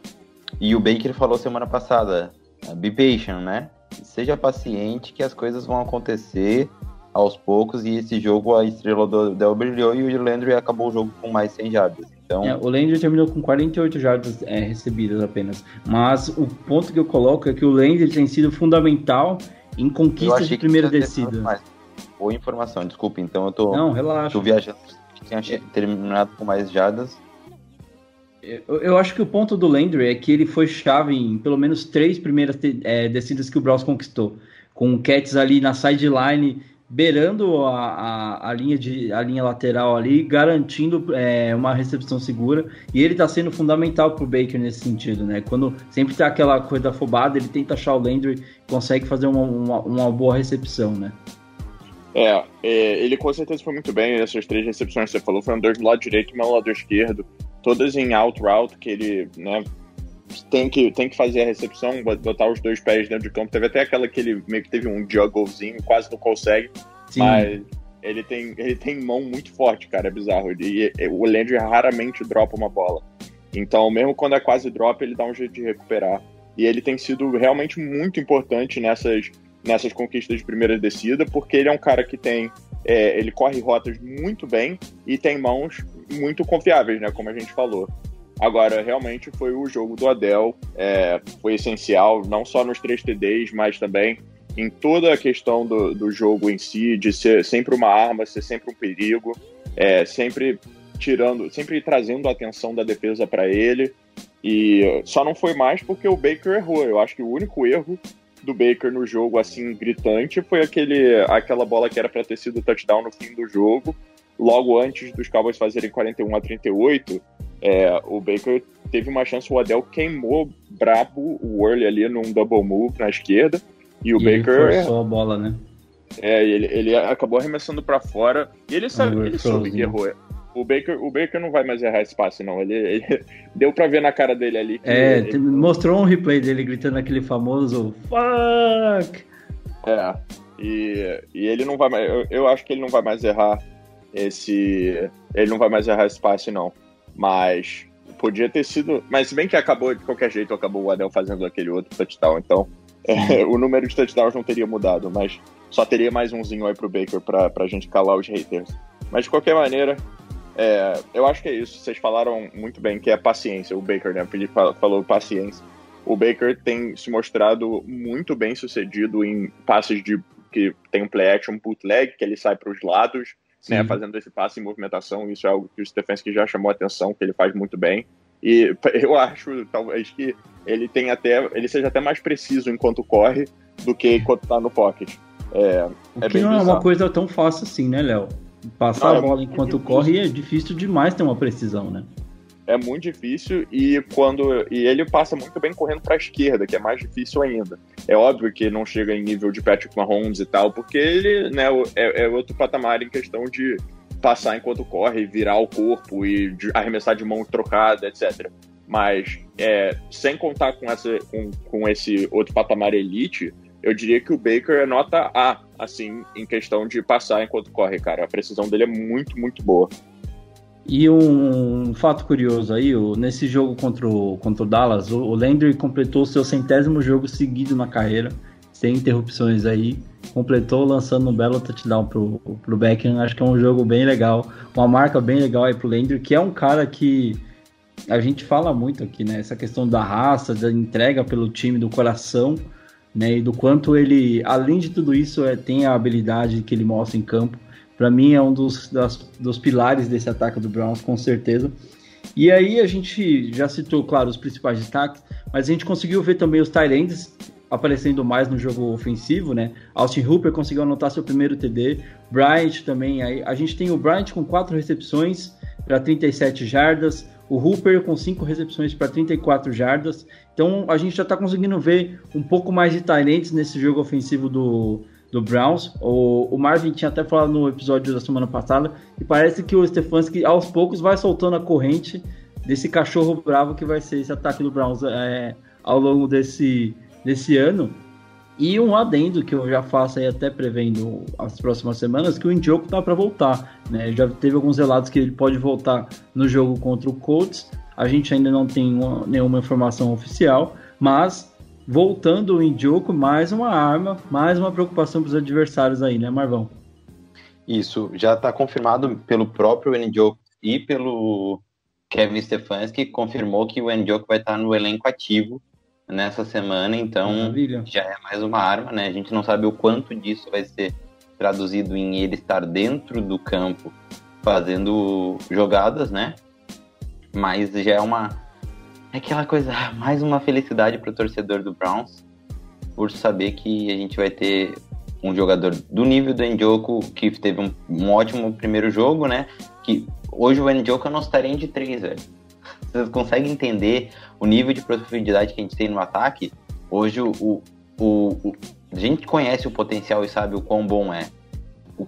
E o Baker falou semana passada: be patient, né? Seja paciente que as coisas vão acontecer aos poucos. E esse jogo a estrela do Odell brilhou e o Landry acabou o jogo com mais 100 jardas. Então, É, o Landry terminou com 48 jardas é, recebidas apenas. Mas o ponto que eu coloco é que o Landry tem sido fundamental em conquistas de primeira descida. Boa informação, desculpa. Então eu tô. Não, relaxa. Tô viajando. Tinha che- terminado com mais jardas. Eu, acho que o ponto do Landry é que ele foi chave em pelo menos três primeiras é, descidas que o Browns conquistou. Com o Cats ali na sideline, beirando a, a, a, linha de, a linha lateral ali, garantindo é, uma recepção segura. E ele está sendo fundamental para o Baker nesse sentido, né? Quando sempre tá aquela coisa afobada, ele tenta achar o Landry, consegue fazer uma, uma, uma boa recepção, né? É, é, ele com certeza foi muito bem. Essas três recepções que você falou foram dois do lado direito e um do lado esquerdo, todas em out route, que ele né, tem, que, tem que fazer a recepção, botar os dois pés dentro de campo. Teve até aquela que ele meio que teve um jugglezinho, quase não consegue, Sim. mas ele tem, ele tem mão muito forte, cara, é bizarro. Ele, o Landry raramente dropa uma bola. Então, mesmo quando é quase drop, ele dá um jeito de recuperar. E ele tem sido realmente muito importante nessas nessas conquistas de primeira descida, porque ele é um cara que tem. É, ele corre rotas muito bem e tem mãos muito confiáveis, né? Como a gente falou. Agora, realmente foi o jogo do Adel, é, foi essencial, não só nos três TDs, mas também em toda a questão do, do jogo em si, de ser sempre uma arma, ser sempre um perigo, é, sempre tirando, sempre trazendo a atenção da defesa para ele. E só não foi mais porque o Baker errou. Eu acho que o único erro do Baker no jogo, assim, gritante, foi aquele, aquela bola que era para ter sido touchdown no fim do jogo. Logo antes dos Cowboys fazerem 41 a 38, é, o Baker teve uma chance, o Adel queimou brabo o Worley ali num double move na esquerda. E o e Baker. Ele forçou a bola, né? É, ele, ele acabou arremessando para fora. E ele sabe, ele soube que errou o Baker, o Baker não vai mais errar esse passe, não. Ele, ele (laughs) deu pra ver na cara dele ali. é, ele... mostrou um replay dele gritando aquele famoso fuck. É, e, e ele não vai mais. Eu, eu, acho que ele não vai mais errar esse. Ele não vai mais errar esse passe, não. Mas podia ter sido. Mas se bem que acabou, de qualquer jeito, acabou o Adel fazendo aquele outro touchdown. Então, é, (laughs) o número de touchdowns não teria mudado, mas só teria mais umzinho aí pro Baker pra, pra gente calar os haters. Mas de qualquer maneira, é, eu acho que é isso. Vocês falaram muito bem que é paciência. O Baker, né? Ele falou paciência. O Baker tem se mostrado muito bem sucedido em passes de que tem um play action bootleg, que ele sai para os lados, né, fazendo esse passe em movimentação. Isso é algo que o Stefanski já chamou a atenção, que ele faz muito bem. E (laughs) eu acho, talvez, que ele tenha até, ele seja até mais preciso enquanto corre do que enquanto está no pocket. É, o é que não é uma coisa tão fácil assim, né, Léo? Passar a bola enquanto corre é difícil demais ter uma precisão, né? É muito difícil e quando e ele passa muito bem correndo para a esquerda, que é mais difícil ainda. É óbvio que não chega em nível de Patrick Mahomes e tal, porque ele né, é, é outro patamar em questão de passar enquanto corre, virar o corpo e arremessar de mão trocada, etc. Mas é, sem contar com, essa, com, com esse outro patamar elite, eu diria que o Baker é nota A, assim, em questão de passar enquanto corre, cara. A precisão dele é muito, muito boa. E um fato curioso aí, nesse jogo contra o, contra o Dallas, o Landry completou seu centésimo jogo seguido na carreira, sem interrupções aí. Completou lançando um belo touchdown pro, pro Beckham. Acho que é um jogo bem legal, uma marca bem legal aí pro Landry, que é um cara que a gente fala muito aqui, né? Essa questão da raça, da entrega pelo time, do coração né? E do quanto ele, além de tudo isso, é, tem a habilidade que ele mostra em campo. Para mim é um dos, das, dos pilares desse ataque do Browns, com certeza. E aí a gente já citou, claro, os principais destaques, mas a gente conseguiu ver também os Tyrands aparecendo mais no jogo ofensivo, né? Austin Hooper conseguiu anotar seu primeiro TD, Bryant também. Aí a gente tem o Bryant com quatro recepções para 37 jardas, o Hooper com 5 recepções para 34 jardas. Então a gente já está conseguindo ver um pouco mais de talentes nesse jogo ofensivo do, do Browns. O, o, Marvin tinha até falado no episódio da semana passada que parece que o Stefanski aos poucos vai soltando a corrente desse cachorro bravo que vai ser esse ataque do Browns é, ao longo desse, desse ano. E um adendo que eu já faço aí até prevendo as próximas semanas, que o Indioco tá para voltar, né? Já teve alguns relatos que ele pode voltar no jogo contra o Colts. A gente ainda não tem uma, nenhuma informação oficial, mas voltando o Indioco, mais uma arma, mais uma preocupação para os adversários aí, né, Marvão? Isso, já está confirmado pelo próprio Indioco e pelo Kevin Stefanski, que confirmou que o Indioco vai estar no elenco ativo nessa semana, então Maravilha. já é mais uma arma, né? A gente não sabe o quanto disso vai ser traduzido em ele estar dentro do campo fazendo jogadas, né? Mas já é uma é aquela coisa, (laughs) mais uma felicidade para o torcedor do Browns por saber que a gente vai ter um jogador do nível do Njoku, que teve um, um ótimo primeiro jogo, né? Que hoje o Njoku é nosso tarém de três, velho. Vocês conseguem entender o nível de profundidade que a gente tem no ataque? Hoje o, o, o, a gente conhece o potencial e sabe o quão bom é. O,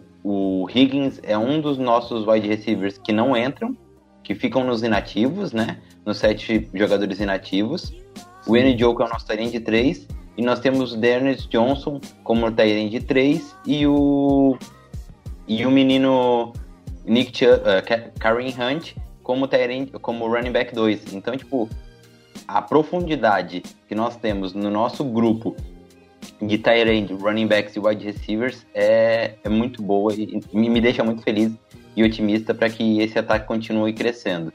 o Higgins é um dos nossos wide receivers que não entram, que ficam nos inativos, né? Nos sete jogadores inativos. O Njoku é o nosso tarém de três e nós temos o Dennis Johnson como Tyrant de 3 e o e o menino Nick Ch uh, Karen Hunt como Tyrant, como running back 2. Então, tipo, a profundidade que nós temos no nosso grupo de Tyrant, running backs e wide receivers é, é muito boa e me, me deixa muito feliz e otimista para que esse ataque continue crescendo.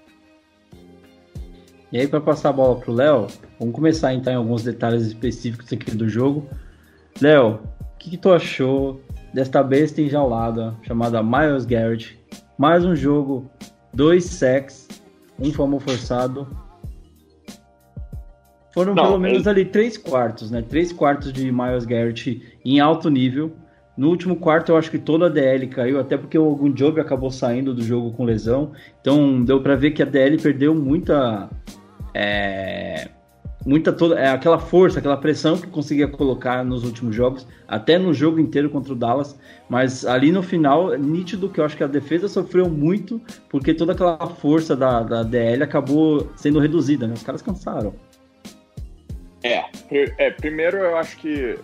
E aí, para passar a bola pro Léo, vamos começar a entrar em alguns detalhes específicos aqui do jogo. Léo, o que, que, tu achou desta besta enjaulada chamada Miles Garrett? Mais um jogo, dois sacks, um fumble forçado. Foram Não, pelo menos ali três quartos, né? Três quartos de Miles Garrett em alto nível. No último quarto, eu acho que toda a DL caiu, até porque o Gunjob acabou saindo do jogo com lesão. Então, deu para ver que a DL perdeu muita é, muita toda é, aquela força, aquela pressão que conseguia colocar nos últimos jogos, até no jogo inteiro contra o Dallas, mas ali no final, nítido que eu acho que a defesa sofreu muito, porque toda aquela força da, da DL acabou sendo reduzida, né? Os caras cansaram. É, é, primeiro eu acho que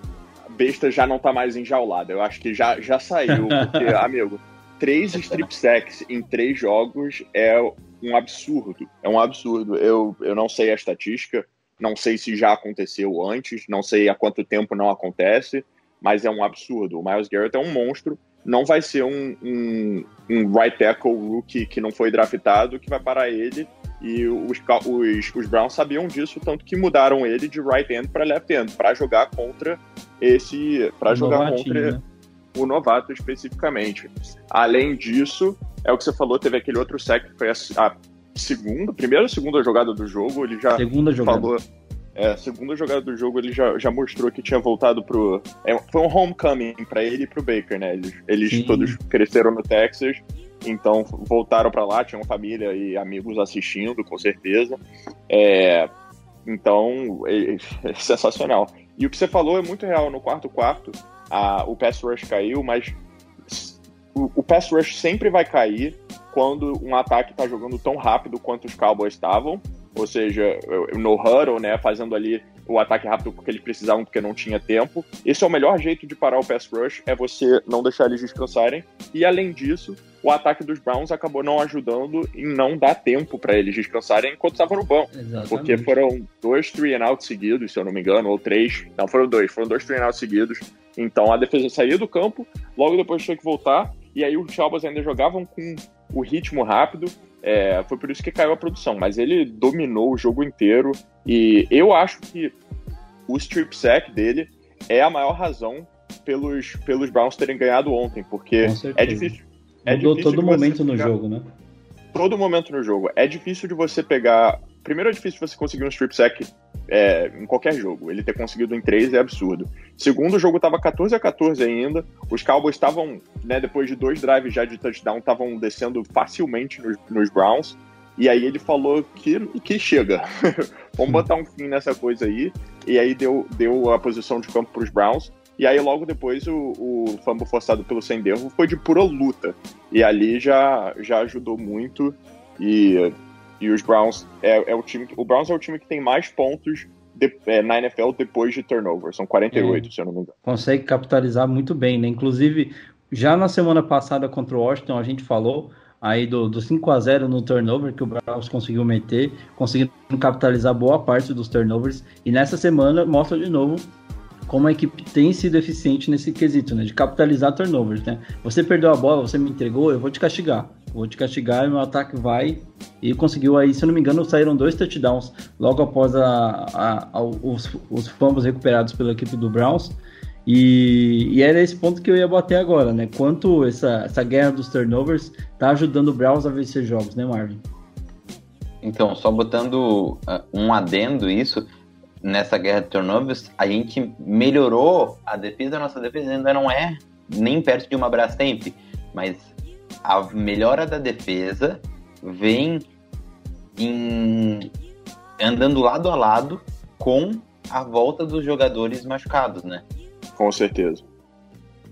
a besta já não tá mais enjaulada, eu acho que já, já saiu, porque, (laughs) amigo, três strip sacks em três jogos é um absurdo. É um absurdo. Eu, eu não sei a estatística, não sei se já aconteceu antes, não sei há quanto tempo não acontece, mas é um absurdo. O Miles Garrett é um monstro. Não vai ser um, um, um right tackle rookie que não foi draftado que vai parar ele. E os, os, os Browns sabiam disso, tanto que mudaram ele de right end para left end, para jogar contra esse. para jogar contra. Né? O novato especificamente. Além disso, é o que você falou, teve aquele outro sec que foi a, a segunda, primeira ou segunda jogada do jogo, ele já segunda jogada. falou. É, a segunda jogada do jogo ele já, já mostrou que tinha voltado pro. É, foi um homecoming para ele e pro Baker, né? Eles, eles todos cresceram no Texas, então voltaram para lá, tinham família e amigos assistindo, com certeza. É, então, é, é (laughs) sensacional. E o que você falou é muito real. No quarto quarto, a, o pass rush caiu, mas o, o pass rush sempre vai cair quando um ataque está jogando tão rápido quanto os Cowboys estavam, ou seja, no huddle, né, fazendo ali o ataque rápido que eles precisavam porque não tinha tempo. Esse é o melhor jeito de parar o pass rush, é você não deixar eles descansarem. E além disso, o ataque dos Browns acabou não ajudando em não dar tempo para eles descansarem enquanto estavam no banco. Exatamente. Porque foram dois three and out seguidos, se eu não me engano, ou três. Não, foram dois, foram dois three and out seguidos. Então a defesa saía do campo, logo depois tinha que voltar, e aí os Cowboys ainda jogavam com o ritmo rápido. É, foi por isso que caiu a produção, mas ele dominou o jogo inteiro e eu acho que o strip sack dele é a maior razão pelos, pelos Browns terem ganhado ontem, porque é difícil. É Mudou todo momento no jogo, né? Todo momento no jogo. É difícil de você pegar. Primeiro é difícil você conseguir um strip sack é, em qualquer jogo. Ele ter conseguido em três é absurdo. Segundo, o jogo estava 14 a 14 ainda. Os Cowboys estavam, né, depois de dois drives já de touchdown, estavam descendo facilmente nos, nos, Browns. E aí ele falou que, que chega. (laughs) Vamos botar um fim nessa coisa aí. E aí deu, deu a posição de campo para os Browns. E aí logo depois o, o fumble forçado pelo Senderro foi de pura luta. E ali já, já ajudou muito. E e os Browns é, é, o time. O Browns é o time que tem mais pontos de, é, na NFL depois de turnover. São 48, é. se eu não me engano. Consegue capitalizar muito bem, né? Inclusive, já na semana passada contra o Washington, a gente falou aí do, do 5 a 0 no turnover que o Browns conseguiu meter, conseguindo capitalizar boa parte dos turnovers. E nessa semana mostra de novo como a equipe tem sido eficiente nesse quesito, né? De capitalizar turnovers, né? Você perdeu a bola, você me entregou, eu vou te castigar vou te castigar e meu ataque vai. E conseguiu aí, se eu não me engano, saíram dois touchdowns logo após a, a, a, os, os fumbles recuperados pela equipe do Browns. E, e era esse ponto que eu ia bater agora, né? Quanto essa, essa guerra dos turnovers tá ajudando o Browns a vencer jogos, né, Marvin? Então, só botando uh, um adendo isso, nessa guerra de turnovers, a gente melhorou a defesa, a nossa defesa ainda não é nem perto de uma Brastemp, mas a melhora da defesa vem em, andando lado a lado com a volta dos jogadores machucados, né? Com certeza.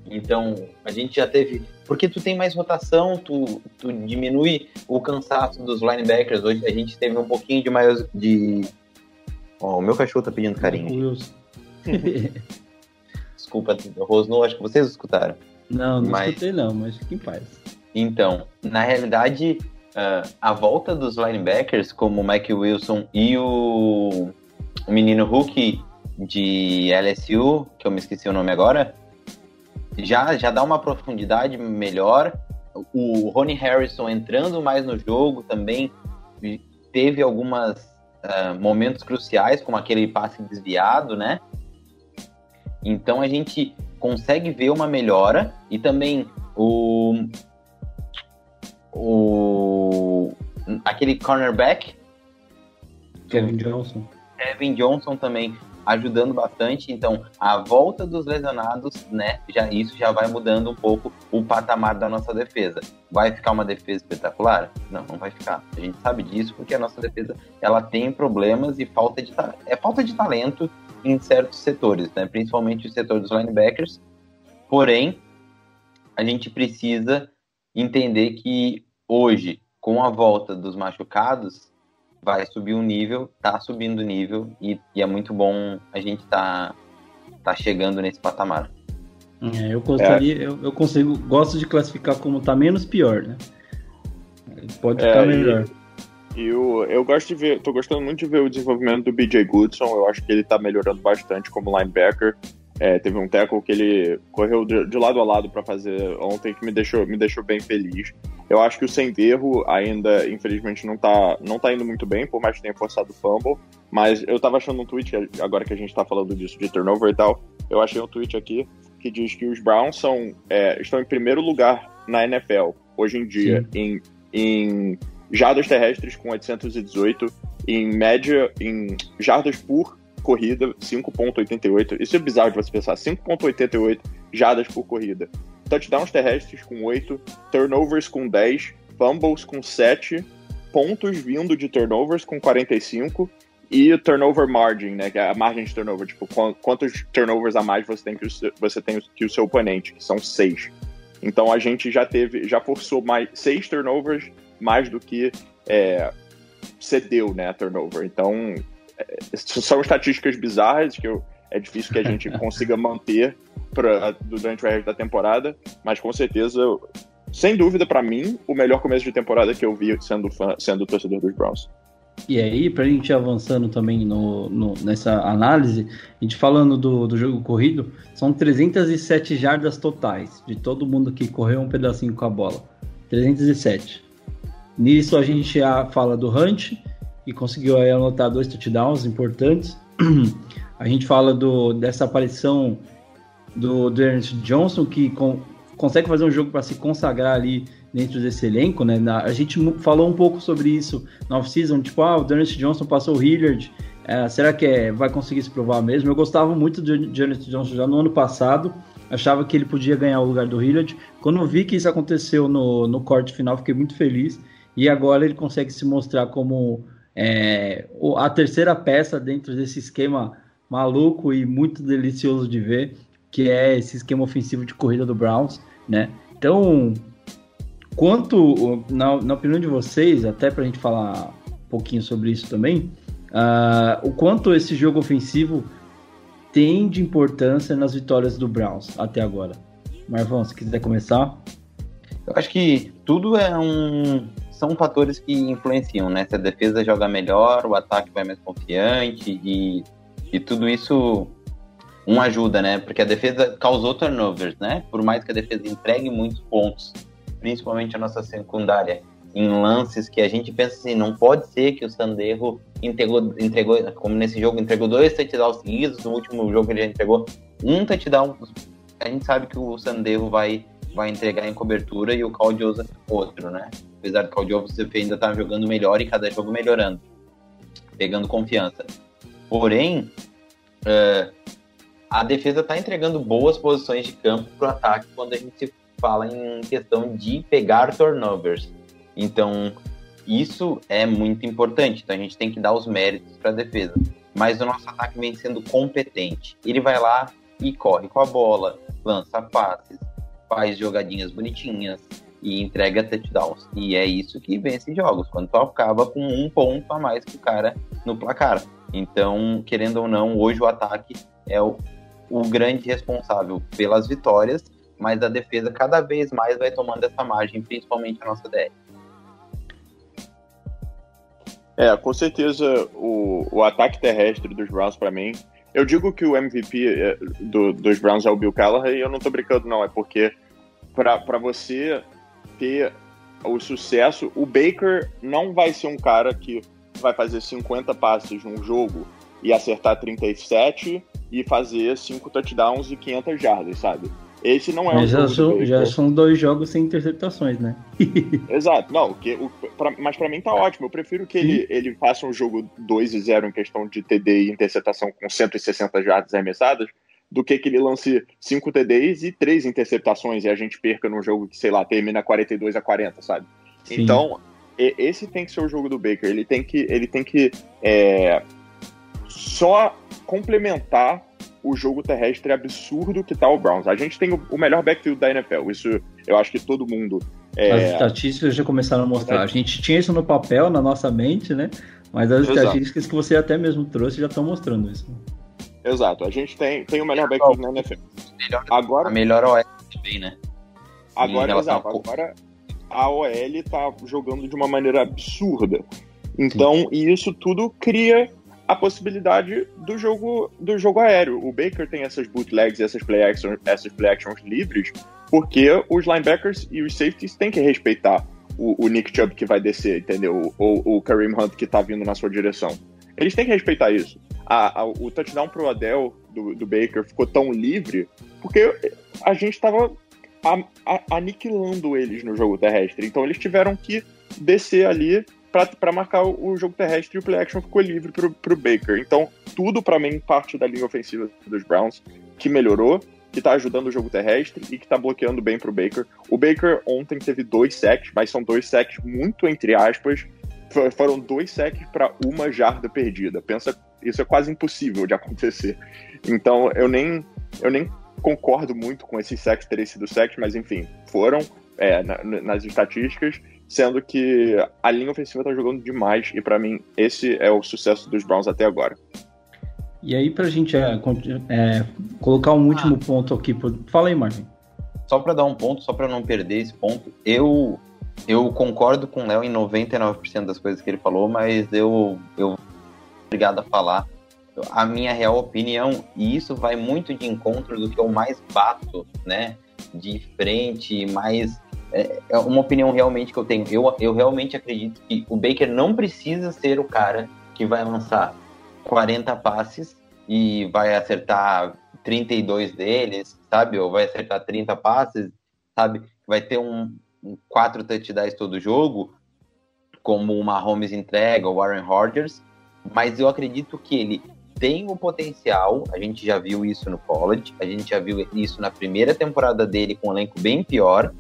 Então, a gente já teve. Porque tu tem mais rotação, tu, tu diminui o cansaço dos linebackers. Hoje a gente teve um pouquinho de mais. De... Ó, o meu cachorro tá pedindo carinho. Wilson. (laughs) Desculpa, Rosno, acho que vocês escutaram. Não, não Mas- escutei não, mas fique em paz. Então, na realidade, ah, a volta dos linebackers, como o Mike Wilson e o, o menino Hulk de LSU, que eu me esqueci o nome agora, já, já dá uma profundidade melhor. O Ronnie Harrison entrando mais no jogo também teve alguns momentos cruciais, como aquele passe desviado, né? Então a gente consegue ver uma melhora e também o o aquele cornerback Kevin Johnson. Kevin Johnson também ajudando bastante. Então, a volta dos lesionados, né? Já isso já vai mudando um pouco o patamar da nossa defesa. Vai ficar uma defesa espetacular? Não, não vai ficar. A gente sabe disso porque a nossa defesa ela tem problemas e falta de é falta de talento em certos setores, né? Principalmente o setor dos linebackers. Porém, a gente precisa entender que hoje, com a volta dos machucados, vai subir o nível, tá subindo o nível e, e é muito bom a gente tá, tá chegando nesse patamar. É, eu gostaria, eu, eu consigo, gosto de classificar como tá menos pior, né? Pode É, ficar e- melhor. E o, eu gosto de ver, tô gostando muito de ver o desenvolvimento do BJ Goodson. Eu acho que ele tá melhorando bastante como linebacker. É, teve um tackle que ele correu de, de lado a lado para fazer ontem que me deixou, me deixou bem feliz. Eu acho que o sem erro ainda, infelizmente, não tá, não tá indo muito bem, por mais que tenha forçado o fumble. Mas eu tava achando um tweet, agora que a gente tá falando disso, de turnover e tal, eu achei um tweet aqui que diz que os Browns são, é, estão em primeiro lugar na NFL, hoje em dia, em, em jardas terrestres com 818, em média, em jardas por corrida, 5.88. Isso é bizarro de você pensar, 5.88 jardas por corrida. Touchdowns terrestres com 8, turnovers com 10, fumbles com 7, pontos vindo de turnovers com 45 e turnover margin, né, que é a margem de turnover, tipo, quan- quantos turnovers a mais você tem que o você tem que o seu oponente, que são 6. Então a gente já teve, já forçou mais 6 turnovers mais do que é, cedeu, né, a turnover. Então, são estatísticas bizarras que eu, é difícil que a gente (laughs) consiga manter pra, durante o resto da temporada, mas com certeza, sem dúvida, pra mim, o melhor começo de temporada que eu vi sendo fã, sendo torcedor dos Browns. E aí, pra gente ir avançando também no, no- nessa análise, a gente falando do, do jogo corrido, são 307 jardas totais, de todo mundo que correu um pedacinho com a bola. 307. Nisso a gente já fala do Hunt, que conseguiu aí anotar dois touchdowns importantes. (clears throat) A gente fala do, dessa aparição do, do Ernest Johnson, que con- consegue fazer um jogo para se consagrar ali dentro desse elenco, né? Na- a gente falou um pouco sobre isso na off-season, tipo, ah, o Ernest Johnson passou o Hilliard, é, será que é- vai conseguir se provar mesmo? Eu gostava muito de Ernest Johnson já no ano passado, achava que ele podia ganhar o lugar do Hilliard. Quando vi que isso aconteceu no, no corte final, fiquei muito feliz. E agora ele consegue se mostrar como é, a terceira peça dentro desse esquema maluco e muito delicioso de ver, que é esse esquema ofensivo de corrida do Browns, né? Então, quanto, na, na opinião de vocês, até para a gente falar um pouquinho sobre isso também, ah, o quanto esse jogo ofensivo tem de importância nas vitórias do Browns até agora? Marvão, se quiser começar. Eu acho que tudo é um. São fatores que influenciam, né? Se a defesa joga melhor, o ataque vai mais confiante e, e tudo isso um ajuda, né? Porque a defesa causou turnovers, né? Por mais que a defesa entregue muitos pontos, principalmente a nossa secundária, em lances que a gente pensa assim, não pode ser que o Sanderro entregou, entregou como nesse jogo, entregou dois touchdowns seguidos, no último jogo ele já entregou um touchdown. A gente sabe que o Sanderro vai vai entregar em cobertura e o Cal Joseph outro, né? Apesar do Cal Joseph ainda estar jogando melhor e cada jogo melhorando, pegando confiança. Porém, é, a defesa está entregando boas posições de campo para o ataque quando a gente fala em questão de pegar turnovers. Então, isso é muito importante. Então, a gente tem que dar os méritos para a defesa. Mas o nosso ataque vem sendo competente. Ele vai lá e corre com a bola, lança passes, faz jogadinhas bonitinhas e entrega touchdowns. E é isso que vence jogos, quando tu acaba com um ponto a mais que o cara no placar. Então, querendo ou não, hoje o ataque é o, o grande responsável pelas vitórias, mas a defesa cada vez mais vai tomando essa margem, principalmente a nossa DL. É, com certeza o, o ataque terrestre dos Browns para mim. Eu digo que o MVP é, do, dos Browns é o Bill Callahan e eu não tô brincando, não. É porque para você ter o sucesso, o Baker não vai ser um cara que vai fazer 50 passes num jogo e acertar 37 e fazer 5 touchdowns e 500 jardas, sabe? Esse não é Mas um já, do já são dois jogos sem interceptações, né? (laughs) Exato, não, que, o, pra, mas pra mim tá ótimo. Eu prefiro que ele, ele faça um jogo 2 e 0 em questão de TD e interceptação com 160 jardas arremessadas, do que que ele lance 5 TDs e 3 interceptações e a gente perca num jogo que, sei lá, termina 42 a 40, sabe? Sim. Então, e- esse tem que ser o jogo do Baker. Ele tem que, ele tem que é, só complementar o jogo terrestre absurdo que tá o Browns. A gente tem o, o melhor backfield da NFL. Isso eu acho que todo mundo. é, As estatísticas já começaram a mostrar. A gente tinha isso no papel, na nossa mente, né? Mas as Exato. estatísticas que você até mesmo trouxe já estão mostrando isso. Exato, a gente tem, tem o melhor backfield na NFL. Melhor, Agora, a melhor OL também, né? agora, exato, agora a OL tá jogando de uma maneira absurda. Então, e isso tudo cria a possibilidade do jogo do jogo aéreo. O Baker tem essas bootlegs e essas play actions, essas play actions livres, porque os linebackers e os safeties têm que respeitar o, o Nick Chubb que vai descer, entendeu? Ou o Kareem Hunt que tá vindo na sua direção. Eles têm que respeitar isso. A- a- o touchdown pro Adele do, do Baker ficou tão livre porque a gente tava a- a- aniquilando eles no jogo terrestre. Então eles tiveram que descer ali para marcar o, o jogo terrestre e o play action ficou livre pro, pro Baker. Então tudo para mim parte da linha ofensiva dos Browns que melhorou, que tá ajudando o jogo terrestre e que tá bloqueando bem pro Baker. O Baker ontem teve dois sacks, mas são dois sacks muito entre aspas. Foram dois sacks para uma jarda perdida. Pensa, isso é quase impossível de acontecer. Então eu nem eu nem concordo muito com esses sacks terem sido sacks, mas enfim, foram é, na- nas estatísticas, sendo que a linha ofensiva tá jogando demais e para mim esse é o sucesso dos Browns até agora. E aí, pra gente é, é, colocar um último Ah. ponto aqui. Fala aí, Marvin. Só para dar um ponto, só para não perder esse ponto, eu eu concordo com o Léo em 99% das coisas que ele falou, mas eu eu obrigado a falar a minha real opinião e isso vai muito de encontro do que eu mais bato, né, de frente, mais é, é uma opinião realmente que eu tenho. Eu, eu realmente acredito que o Baker não precisa ser o cara que vai lançar 40 passes e vai acertar 32 deles, sabe? Ou vai acertar 30 passes, sabe? Vai ter um quatro touchdowns todo jogo, como o Mahomes entrega, o Aaron Rodgers, mas eu acredito que ele tem o potencial, a gente já viu isso no college, a gente já viu isso na primeira temporada dele com um elenco bem pior.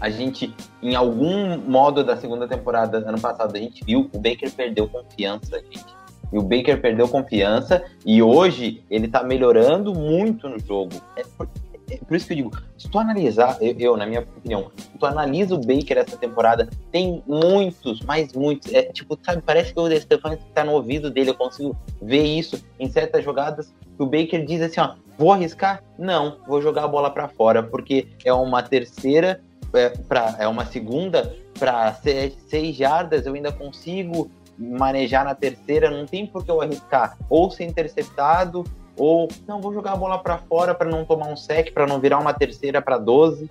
A gente, em algum modo da segunda temporada, ano passado, a gente viu o Baker perdeu confiança, gente. E o Baker perdeu confiança e hoje ele tá melhorando muito no jogo. É por, é por isso que eu digo, se tu analisar, eu, eu, na minha opinião, se tu analisa o Baker essa temporada, tem muitos, mais muitos. É tipo, sabe, parece que o Stefan tá no ouvido dele, eu consigo ver isso em certas jogadas que o Baker diz assim, ó, vou arriscar? Não, vou jogar a bola para fora, porque é uma terceira, é, pra, é uma segunda para seis jardas, eu ainda consigo manejar na terceira, não tem por que eu arriscar ou ser interceptado ou não vou jogar a bola para fora para não tomar um sec, para não virar uma terceira para 12,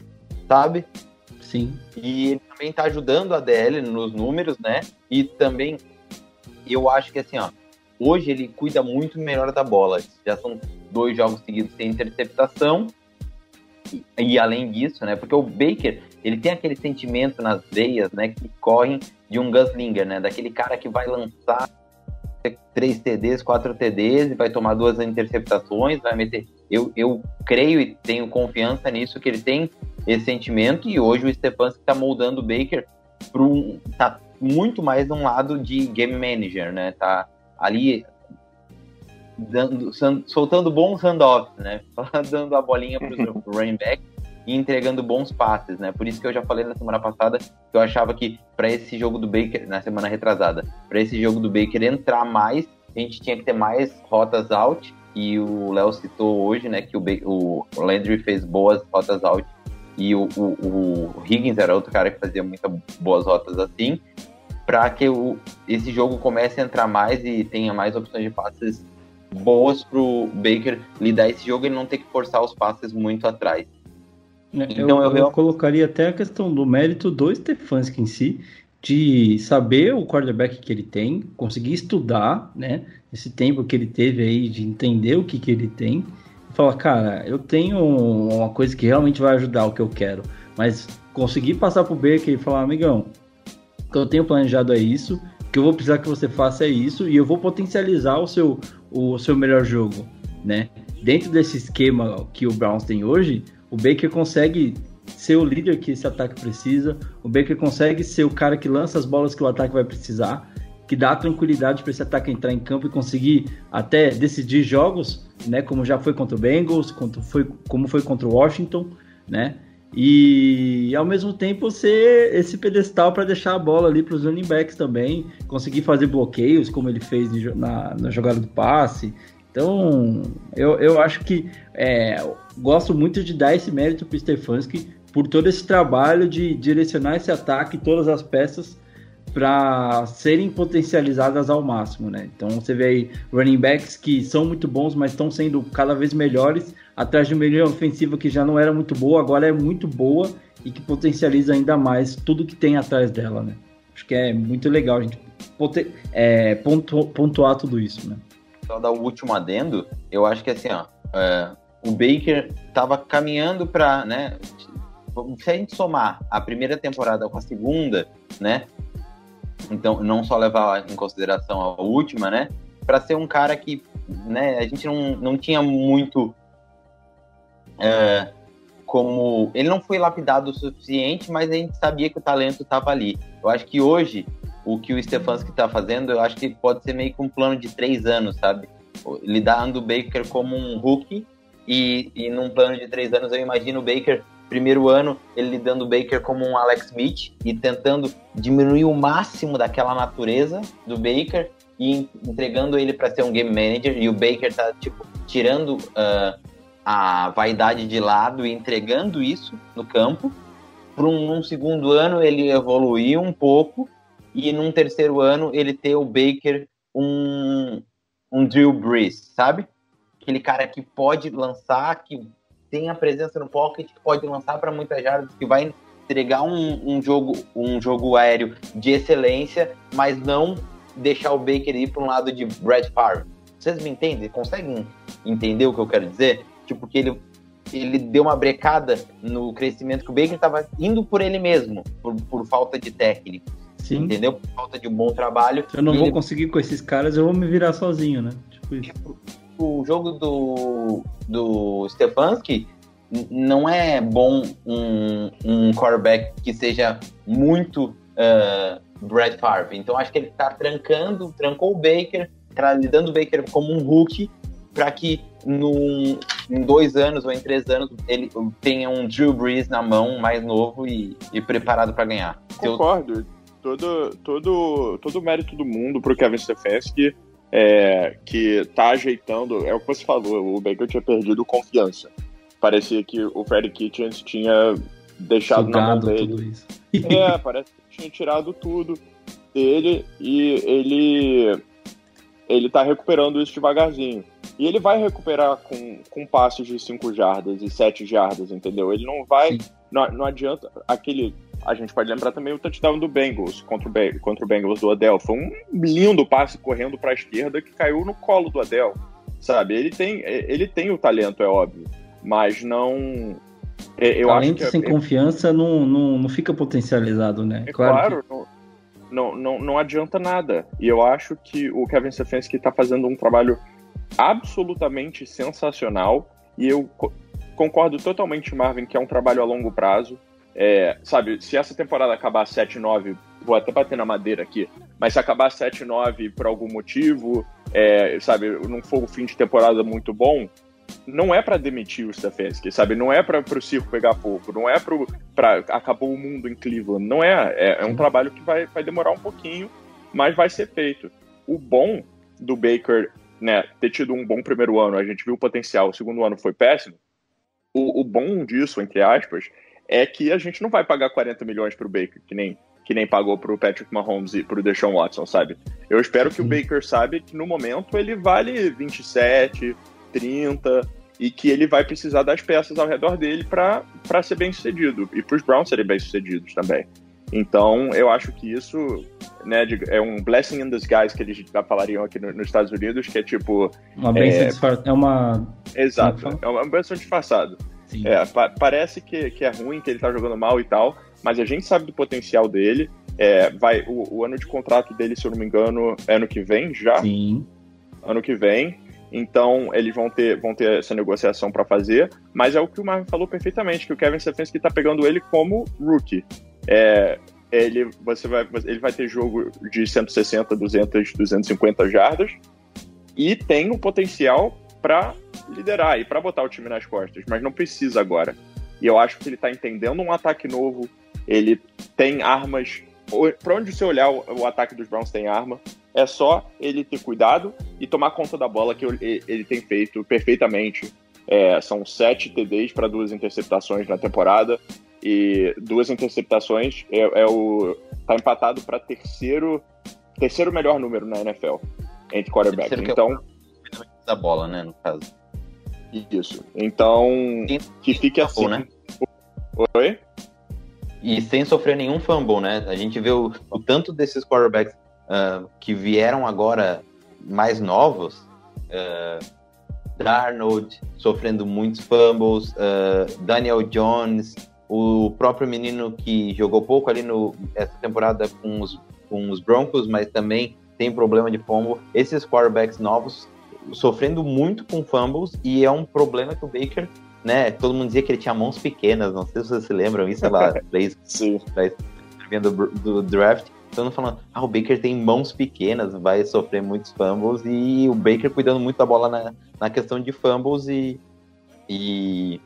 sabe? Sim. E ele também tá ajudando a DL nos números, né? E também eu acho que assim, ó, hoje ele cuida muito melhor da bola. Já são dois jogos seguidos sem interceptação. E, e além disso, né? Porque o Baker, ele tem aquele sentimento nas veias, né? Que correm de um Gunslinger, né? Daquele cara que vai lançar três TDs, quatro TDs, vai tomar duas interceptações, vai meter. Eu, eu creio e tenho confiança nisso, que ele tem esse sentimento, e hoje o Stefanski está moldando o Baker para um. tá muito mais num lado de game manager, né? Tá ali dando, soltando bons handoffs, né? (laughs) dando a bolinha para o running back e entregando bons passes, né? Por isso que eu já falei na semana passada que eu achava que para esse jogo do Baker, na semana retrasada, para esse jogo do Baker entrar mais, a gente tinha que ter mais rotas out. E o Léo citou hoje, né, que o, o Landry fez boas rotas out e o, o, o, Higgins era outro cara que fazia muitas boas rotas assim, para que o, esse jogo comece a entrar mais e tenha mais opções de passes boas para o Baker lidar esse jogo e não ter que forçar os passes muito atrás. É, então, eu, eu, eu, colocaria até a questão do mérito do Stefanski em si, de saber o quarterback que ele tem, conseguir estudar, né? Esse tempo que ele teve aí de entender o que, que ele tem, e falar, cara, eu tenho uma coisa que realmente vai ajudar o que eu quero, mas conseguir passar pro Baker e falar, amigão, o que eu tenho planejado é isso, o que eu vou precisar que você faça é isso, e eu vou potencializar o seu, o seu melhor jogo, né? Dentro desse esquema que o Browns tem hoje, o Baker consegue ser o líder que esse ataque precisa. O Baker consegue ser o cara que lança as bolas que o ataque vai precisar, que dá tranquilidade para esse ataque entrar em campo e conseguir até decidir jogos, né? Como já foi contra o Bengals, foi, como foi contra o Washington, né? E ao mesmo tempo ser esse pedestal para deixar a bola ali para os running backs também, conseguir fazer bloqueios como ele fez na, na jogada do passe. Então, eu, eu acho que é, gosto muito de dar esse mérito para o Stefanski por todo esse trabalho de direcionar esse ataque, todas as peças para serem potencializadas ao máximo, né? Então você vê aí running backs que são muito bons, mas estão sendo cada vez melhores, atrás de uma linha ofensiva que já não era muito boa, agora é muito boa e que potencializa ainda mais tudo que tem atrás dela, né? Acho que é muito legal a gente é, pontuar tudo isso, né? Só dar o último adendo, eu acho que assim, ó, é, o Baker estava caminhando para, né? Se a gente somar a primeira temporada com a segunda, né? Então, não só levar em consideração a última, né? Para ser um cara que, né? A gente não, não tinha muito é, como ele não foi lapidado o suficiente, mas a gente sabia que o talento estava ali. Eu acho que hoje o que o Stefanski está fazendo, eu acho que pode ser meio que um plano de três anos, sabe? Lidando o Baker como um rookie e, e num plano de três anos eu imagino o Baker, primeiro ano, ele lidando o Baker como um Alex Smith e tentando diminuir o máximo daquela natureza do Baker e entregando ele para ser um game manager. E o Baker tá, tipo, tirando uh, a vaidade de lado e entregando isso no campo. Para um, um segundo ano ele evoluir um pouco e num terceiro ano ele ter o Baker um, um Drew Brees, sabe? aquele cara que pode lançar, que tem a presença no pocket, que pode lançar para muitas jardas, que vai entregar um, um, jogo, um jogo aéreo de excelência, mas não deixar o Baker ir para um lado de Brad Favre. Vocês me entendem? Conseguem entender o que eu quero dizer? Tipo, que ele, ele deu uma brecada no crescimento que o Baker estava indo por ele mesmo, por, por falta de técnico. Sim. Entendeu? Por falta de um bom trabalho. Eu não vou ele... conseguir com esses caras, eu vou me virar sozinho, né? Tipo isso. O jogo do, do Stefanski não é bom um, um quarterback que seja muito uh, Brad Favre. Então acho que ele está trancando, trancou o Baker, tá lidando o Baker como um rookie para que num, em dois anos ou em três anos ele tenha um Drew Brees na mão mais novo e, e preparado para ganhar. Concordo. Todo, todo, todo o mérito do mundo para o Kevin Stefanski é, que tá ajeitando. É o que você falou, o Baker tinha perdido confiança. Parecia que o Freddy Kitchens tinha deixado Sugado na mão dele. é, parece que tinha tirado tudo dele e ele ele tá recuperando isso devagarzinho. E ele vai recuperar com, com passos de 5 jardas e 7 jardas, entendeu? Ele não vai. Não, não adianta aquele a gente pode lembrar também o touchdown do Bengals contra o, contra o Bengals do Adel. Foi um lindo passe correndo para a esquerda que caiu no colo do Adel. Sabe? Ele tem, ele tem o talento, é óbvio. Mas não. É, eu talento acho que, sem é, confiança não, não, não fica potencializado, né? É claro. claro não, não, não, não adianta nada. E eu acho que o Kevin Stefanski está fazendo um trabalho absolutamente sensacional. E eu co concordo totalmente, Marvin, que é um trabalho a longo prazo. É, sabe, se essa temporada acabar 7-9, vou até bater na madeira aqui, mas se acabar 7-9 por algum motivo, é, sabe, não for um fim de temporada muito bom, não é para demitir o Stefanski, sabe? Não é para o circo pegar fogo, não é para acabou o mundo em Cleveland, não é. É, é um trabalho que vai, vai demorar um pouquinho, mas vai ser feito. O bom do Baker, né, ter tido um bom primeiro ano, a gente viu o potencial, o segundo ano foi péssimo. O, o bom disso, entre aspas, é que a gente não vai pagar 40 milhões para o Baker, que nem que nem pagou para o Patrick Mahomes e para o Deshaun Watson, sabe? Eu espero que o Baker sabe que no momento ele vale 27, 30 e que ele vai precisar das peças ao redor dele para ser bem sucedido e para os Browns serem bem sucedidos também. Então, eu acho que isso né, é um blessing in disguise que eles já falariam aqui no, nos Estados Unidos, que é tipo. Uma bênção é... disfarçada. É uma. Exato, é uma bênção disfarçada. É, pa parece que, que é ruim, que ele tá jogando mal e tal, mas a gente sabe do potencial dele. É, vai, o, o, ano de contrato dele, se eu não me engano, é ano que vem já. Sim. Ano que vem. Então, eles vão ter, vão ter essa negociação para fazer. Mas é o que o Marvin falou perfeitamente, que o Kevin Stefanski está pegando ele como rookie. É, ele, você vai, ele vai ter jogo de 160, 200, 250 jardas e tem o potencial para liderar e para botar o time nas costas, mas não precisa agora. E eu acho que ele está entendendo um ataque novo, ele tem armas. Para onde você olhar, o, ataque dos Browns tem arma. É só ele ter cuidado e tomar conta da bola que ele, ele tem feito perfeitamente. É, são sete TDs para duas interceptações na temporada e duas interceptações é, é o tá empatado para terceiro terceiro melhor número na NFL entre quarterbacks. Então é da bola, né, no caso. Isso. Então que fique assim. Né? Oi. E sem sofrer nenhum fumble, né? A gente vê o, o tanto desses quarterbacks uh, que vieram agora mais novos, uh, Darnold sofrendo muitos fumbles, uh, Daniel Jones, o próprio menino que jogou pouco ali no essa temporada com os, com os Broncos, mas também tem problema de fumble. Esses quarterbacks novos sofrendo muito com fumbles e é um problema que o Baker, né? Todo mundo dizia que ele tinha mãos pequenas, não sei se vocês se lembram isso lá, (laughs) Sim. do, do draft. Todo falando, ah, o Baker tem mãos pequenas, vai sofrer muitos fumbles e o Baker cuidando muito da bola na, na questão de fumbles e, e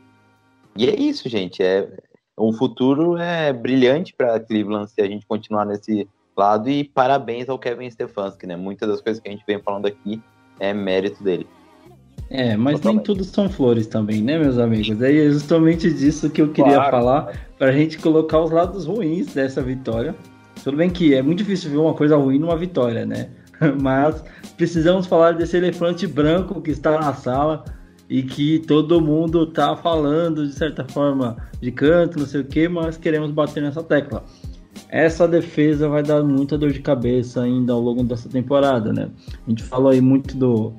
e é isso, gente. É, o futuro é brilhante para Cleveland se a gente continuar nesse lado e parabéns ao Kevin Stefanski, né? Muitas das coisas que a gente vem falando aqui é mérito dele. É, mas Totalmente. nem tudo são flores também, né, meus amigos? É justamente disso que eu queria claro. falar, para a gente colocar os lados ruins dessa vitória. Tudo bem que é muito difícil ver uma coisa ruim numa vitória, né? (laughs) Mas precisamos falar desse elefante branco que está na sala e que todo mundo tá falando de certa forma de canto, não sei o que, mas queremos bater nessa tecla. Essa defesa vai dar muita dor de cabeça ainda ao longo dessa temporada, né? A gente falou aí muito do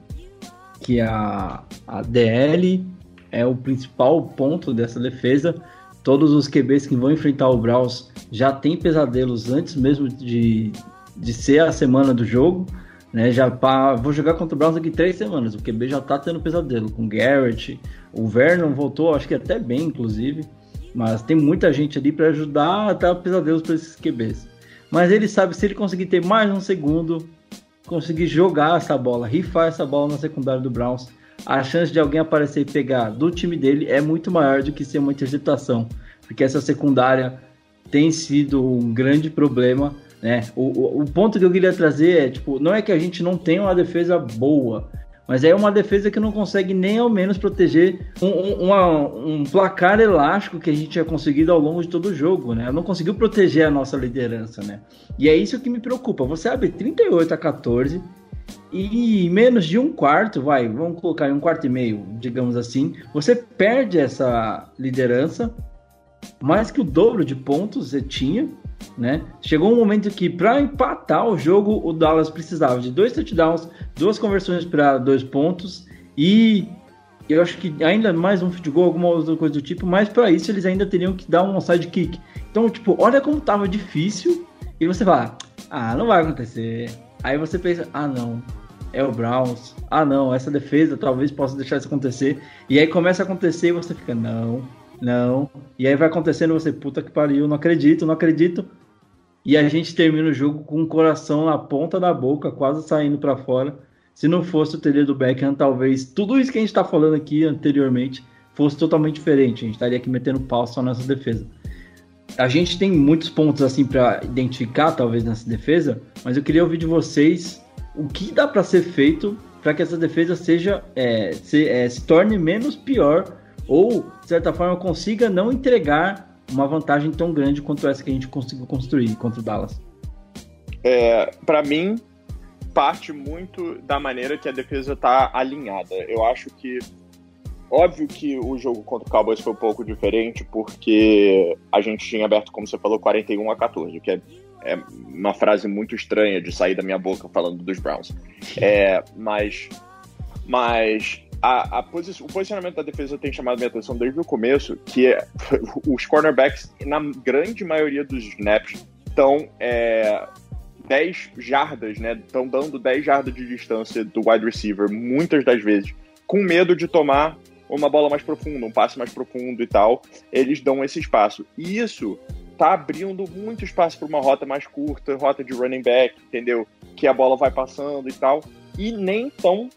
que a, a DL é o principal ponto dessa defesa. Todos os QBs que vão enfrentar o Browns já têm pesadelos antes mesmo de, de ser a semana do jogo. Né, já pá, vou jogar contra o Browns daqui três semanas. O QB já tá tendo pesadelo com o Garrett. O Vernon voltou, acho que até bem, inclusive. Mas tem muita gente ali para ajudar a dar pesadelos para esses QBs. Mas ele sabe se ele conseguir ter mais um segundo, conseguir jogar essa bola, rifar essa bola na secundária do Browns, a chance de alguém aparecer e pegar do time dele é muito maior do que ser uma interceptação. Porque essa secundária tem sido um grande problema né? O, o, o, ponto que eu queria trazer é, tipo, não é que a gente não tenha uma defesa boa, mas é uma defesa que não consegue nem ao menos proteger um, um, uma, um placar elástico que a gente tinha conseguido ao longo de todo o jogo, né? Não conseguiu proteger a nossa liderança, né? E é isso que me preocupa. Você abre 38 a 14 e menos de um quarto, vai, vamos colocar um quarto e meio, digamos assim, você perde essa liderança, mais que o dobro de pontos você tinha, né? Chegou um momento que para empatar o jogo o Dallas precisava de dois touchdowns, duas conversões para dois pontos e eu acho que ainda mais um field goal, alguma outra coisa do tipo, mas para isso eles ainda teriam que dar um side kick. Então, tipo, olha como tava difícil e você vai, ah, não vai acontecer. Aí você pensa, ah não, é o Browns. Ah não, essa defesa talvez possa deixar isso acontecer. E aí começa a acontecer e você fica, não, não. E aí vai acontecendo você, puta que pariu, não acredito, não acredito. E a gente termina o jogo com o coração na ponta da boca, quase saindo para fora. Se não fosse o TD do Beckham, talvez tudo isso que a gente está falando aqui anteriormente fosse totalmente diferente. A gente estaria aqui metendo pau só nessa defesa. A gente tem muitos pontos assim para identificar, talvez, nessa defesa, mas eu queria ouvir de vocês o que dá para ser feito para que essa defesa seja é, se, é, se torne menos pior ou, de certa forma, consiga não entregar uma vantagem tão grande quanto essa que a gente conseguiu construir contra o Dallas. É, para mim, parte muito da maneira que a defesa está alinhada. Eu acho que Óbvio que o jogo contra o Cowboys foi um pouco diferente, porque a gente tinha aberto, como você falou, 41 a 14, que é, é uma frase muito estranha de sair da minha boca falando dos Browns. É, mas mas a, a posi o posicionamento da defesa tem chamado minha atenção desde o começo, que é (laughs) os cornerbacks, na grande maioria dos snaps, estão é, 10 jardas, né? Estão dando 10 jardas de distância do wide receiver, muitas das vezes, com medo de tomar uma bola mais profunda, um passe mais profundo e tal, eles dão esse espaço. E isso tá abrindo muito espaço para uma rota mais curta, rota de running back, entendeu? Que a bola vai passando e tal. E nem tão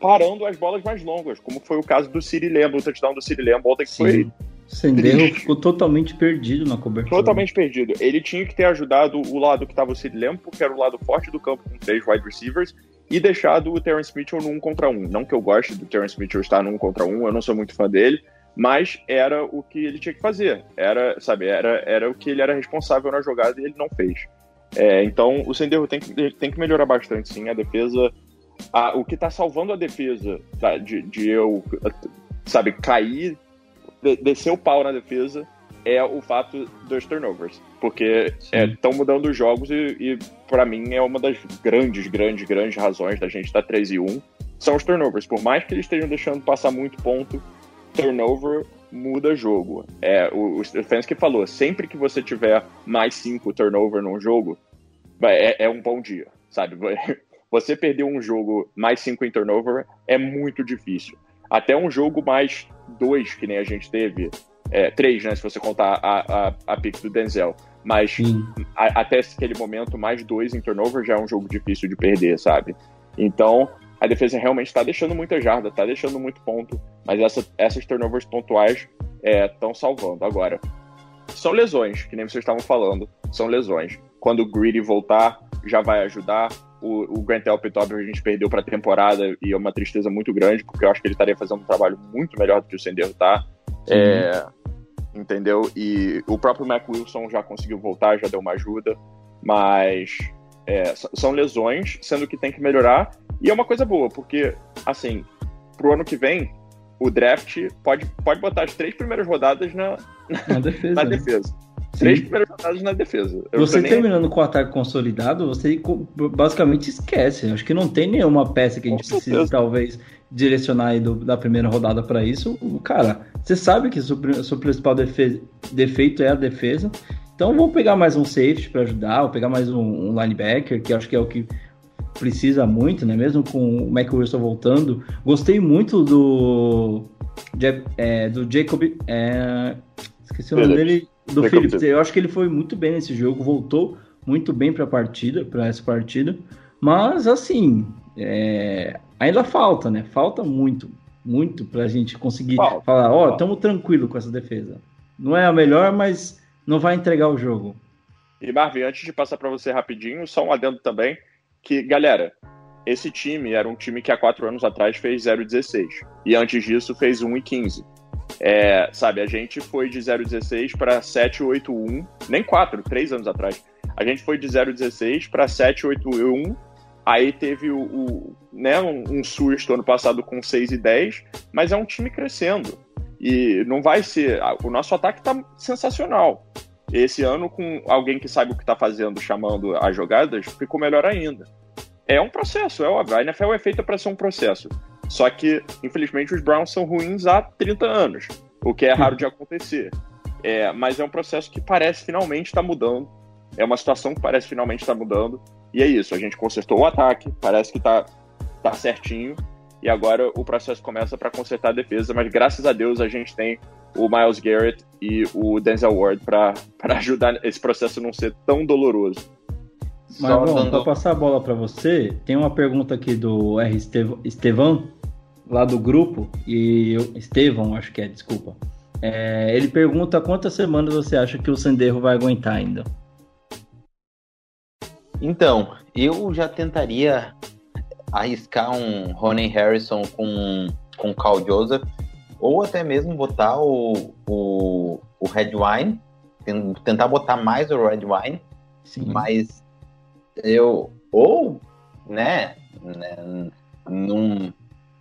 parando as bolas mais longas, como foi o caso do Siri Lamb, o touchdown do Siri ontem que Sim. foi Sendero ficou totalmente perdido na cobertura. Totalmente perdido. Ele tinha que ter ajudado o lado que estava o Sid Lamb, porque era o lado forte do campo com três wide receivers, e deixado o Terence Mitchell no um contra um. Não que eu goste do Terence Mitchell estar no um contra um, eu não sou muito fã dele, mas era o que ele tinha que fazer. Era, sabe, era, era o que ele era responsável na jogada e ele não fez. É, então o Senderro tem que, tem que melhorar bastante, sim. A defesa. A, o que está salvando a defesa tá, de, de eu, sabe, cair, de, descer o pau na defesa é o fato dos turnovers. Porque estão é, mudando os jogos e, e para mim, é uma das grandes, grandes, grandes razões da gente estar 3 e 1 são os turnovers. Por mais que eles estejam deixando passar muito ponto, turnover muda jogo. É, o, o Stefanski falou, sempre que você tiver mais 5 turnover num jogo, é, é um bom dia, sabe? Você perder um jogo mais 5 em turnover é muito difícil. Até um jogo mais 2, que nem a gente teve, é, três, né? Se você contar a, a, a pick do Denzel. Mas a, até aquele momento, mais dois em turnover já é um jogo difícil de perder, sabe? Então, a defesa realmente está deixando muita jarda, está deixando muito ponto, mas essa, essas turnovers pontuais estão é, salvando. Agora, são lesões, que nem vocês estavam falando, são lesões. Quando o Greedy voltar, já vai ajudar. O, o Grant Elpitop a gente perdeu para a temporada e é uma tristeza muito grande, porque eu acho que ele estaria fazendo um trabalho muito melhor do que o Sendero tá. É, entendeu? E o próprio Mac Wilson já conseguiu voltar, já deu uma ajuda, mas é, são lesões, sendo que tem que melhorar. E é uma coisa boa, porque, assim, pro ano que vem, o draft pode, pode botar as três primeiras rodadas na, na defesa. na defesa. Três primeiras rodadas na defesa. Eu você terminando com o ataque consolidado, você basicamente esquece. Acho que não tem nenhuma peça que a gente precisa, talvez, direcionar aí do, da primeira rodada para isso. Cara, você sabe que o seu, seu principal defe, defeito é a defesa. Então vou pegar mais um safety para ajudar, vou pegar mais um, um, linebacker, que acho que é o que precisa muito, né? Mesmo com o Mac Wilson voltando. Gostei muito do, é, do Jacob. É, esqueci o nome dele. Do Phillips. Eu acho que ele foi muito bem nesse jogo, voltou muito bem para a partida, para essa partida. Mas assim, é, ainda falta, né? Falta muito, muito para a gente conseguir falta, falar, ó, oh, estamos tranquilo com essa defesa. Não é a melhor, mas não vai entregar o jogo. E Marvin, antes de passar para você rapidinho, só um adendo também, que, galera, esse time era um time que há quatro anos atrás fez 0,16. E antes disso fez 1,15. É, sabe, a gente foi de 0,16 para 7,81, nem 4, 3 anos atrás. A gente foi de 0,16 para 7,81, aí teve o, o né, um, um susto ano passado com 6 e 10, mas é um time crescendo. E não vai ser. O nosso ataque tá sensacional. Esse ano, com alguém que sabe o que tá fazendo, chamando as jogadas, ficou melhor ainda. É um processo, é óbvio. A NFL é feita para ser um processo. Só que, infelizmente, os Browns são ruins há 30 anos, o que é raro de acontecer. É, mas é um processo que parece finalmente estar tá mudando. é uma situação que parece finalmente estar mudando. E é isso, a gente consertou o ataque, parece que tá, tá certinho. E agora o processo começa para consertar a defesa, mas graças a Deus a gente tem o Miles Garrett e o Denzel Ward para ajudar esse processo a não ser tão doloroso. Mas, Só bom, dando- passar a bola para você, tem uma pergunta aqui do R. Estev- Estevão, lá do grupo, e eu, Estevão, acho que é, desculpa. É, ele pergunta quantas semanas você acha que o Sanderro vai aguentar ainda. Então, eu já tentaria arriscar um Ronnie Harrison com, com Carl Joseph, ou até mesmo botar o, o, o Red Wine, ten- tentar botar mais o Red Wine, Sim. mas eu, ou, né, né num,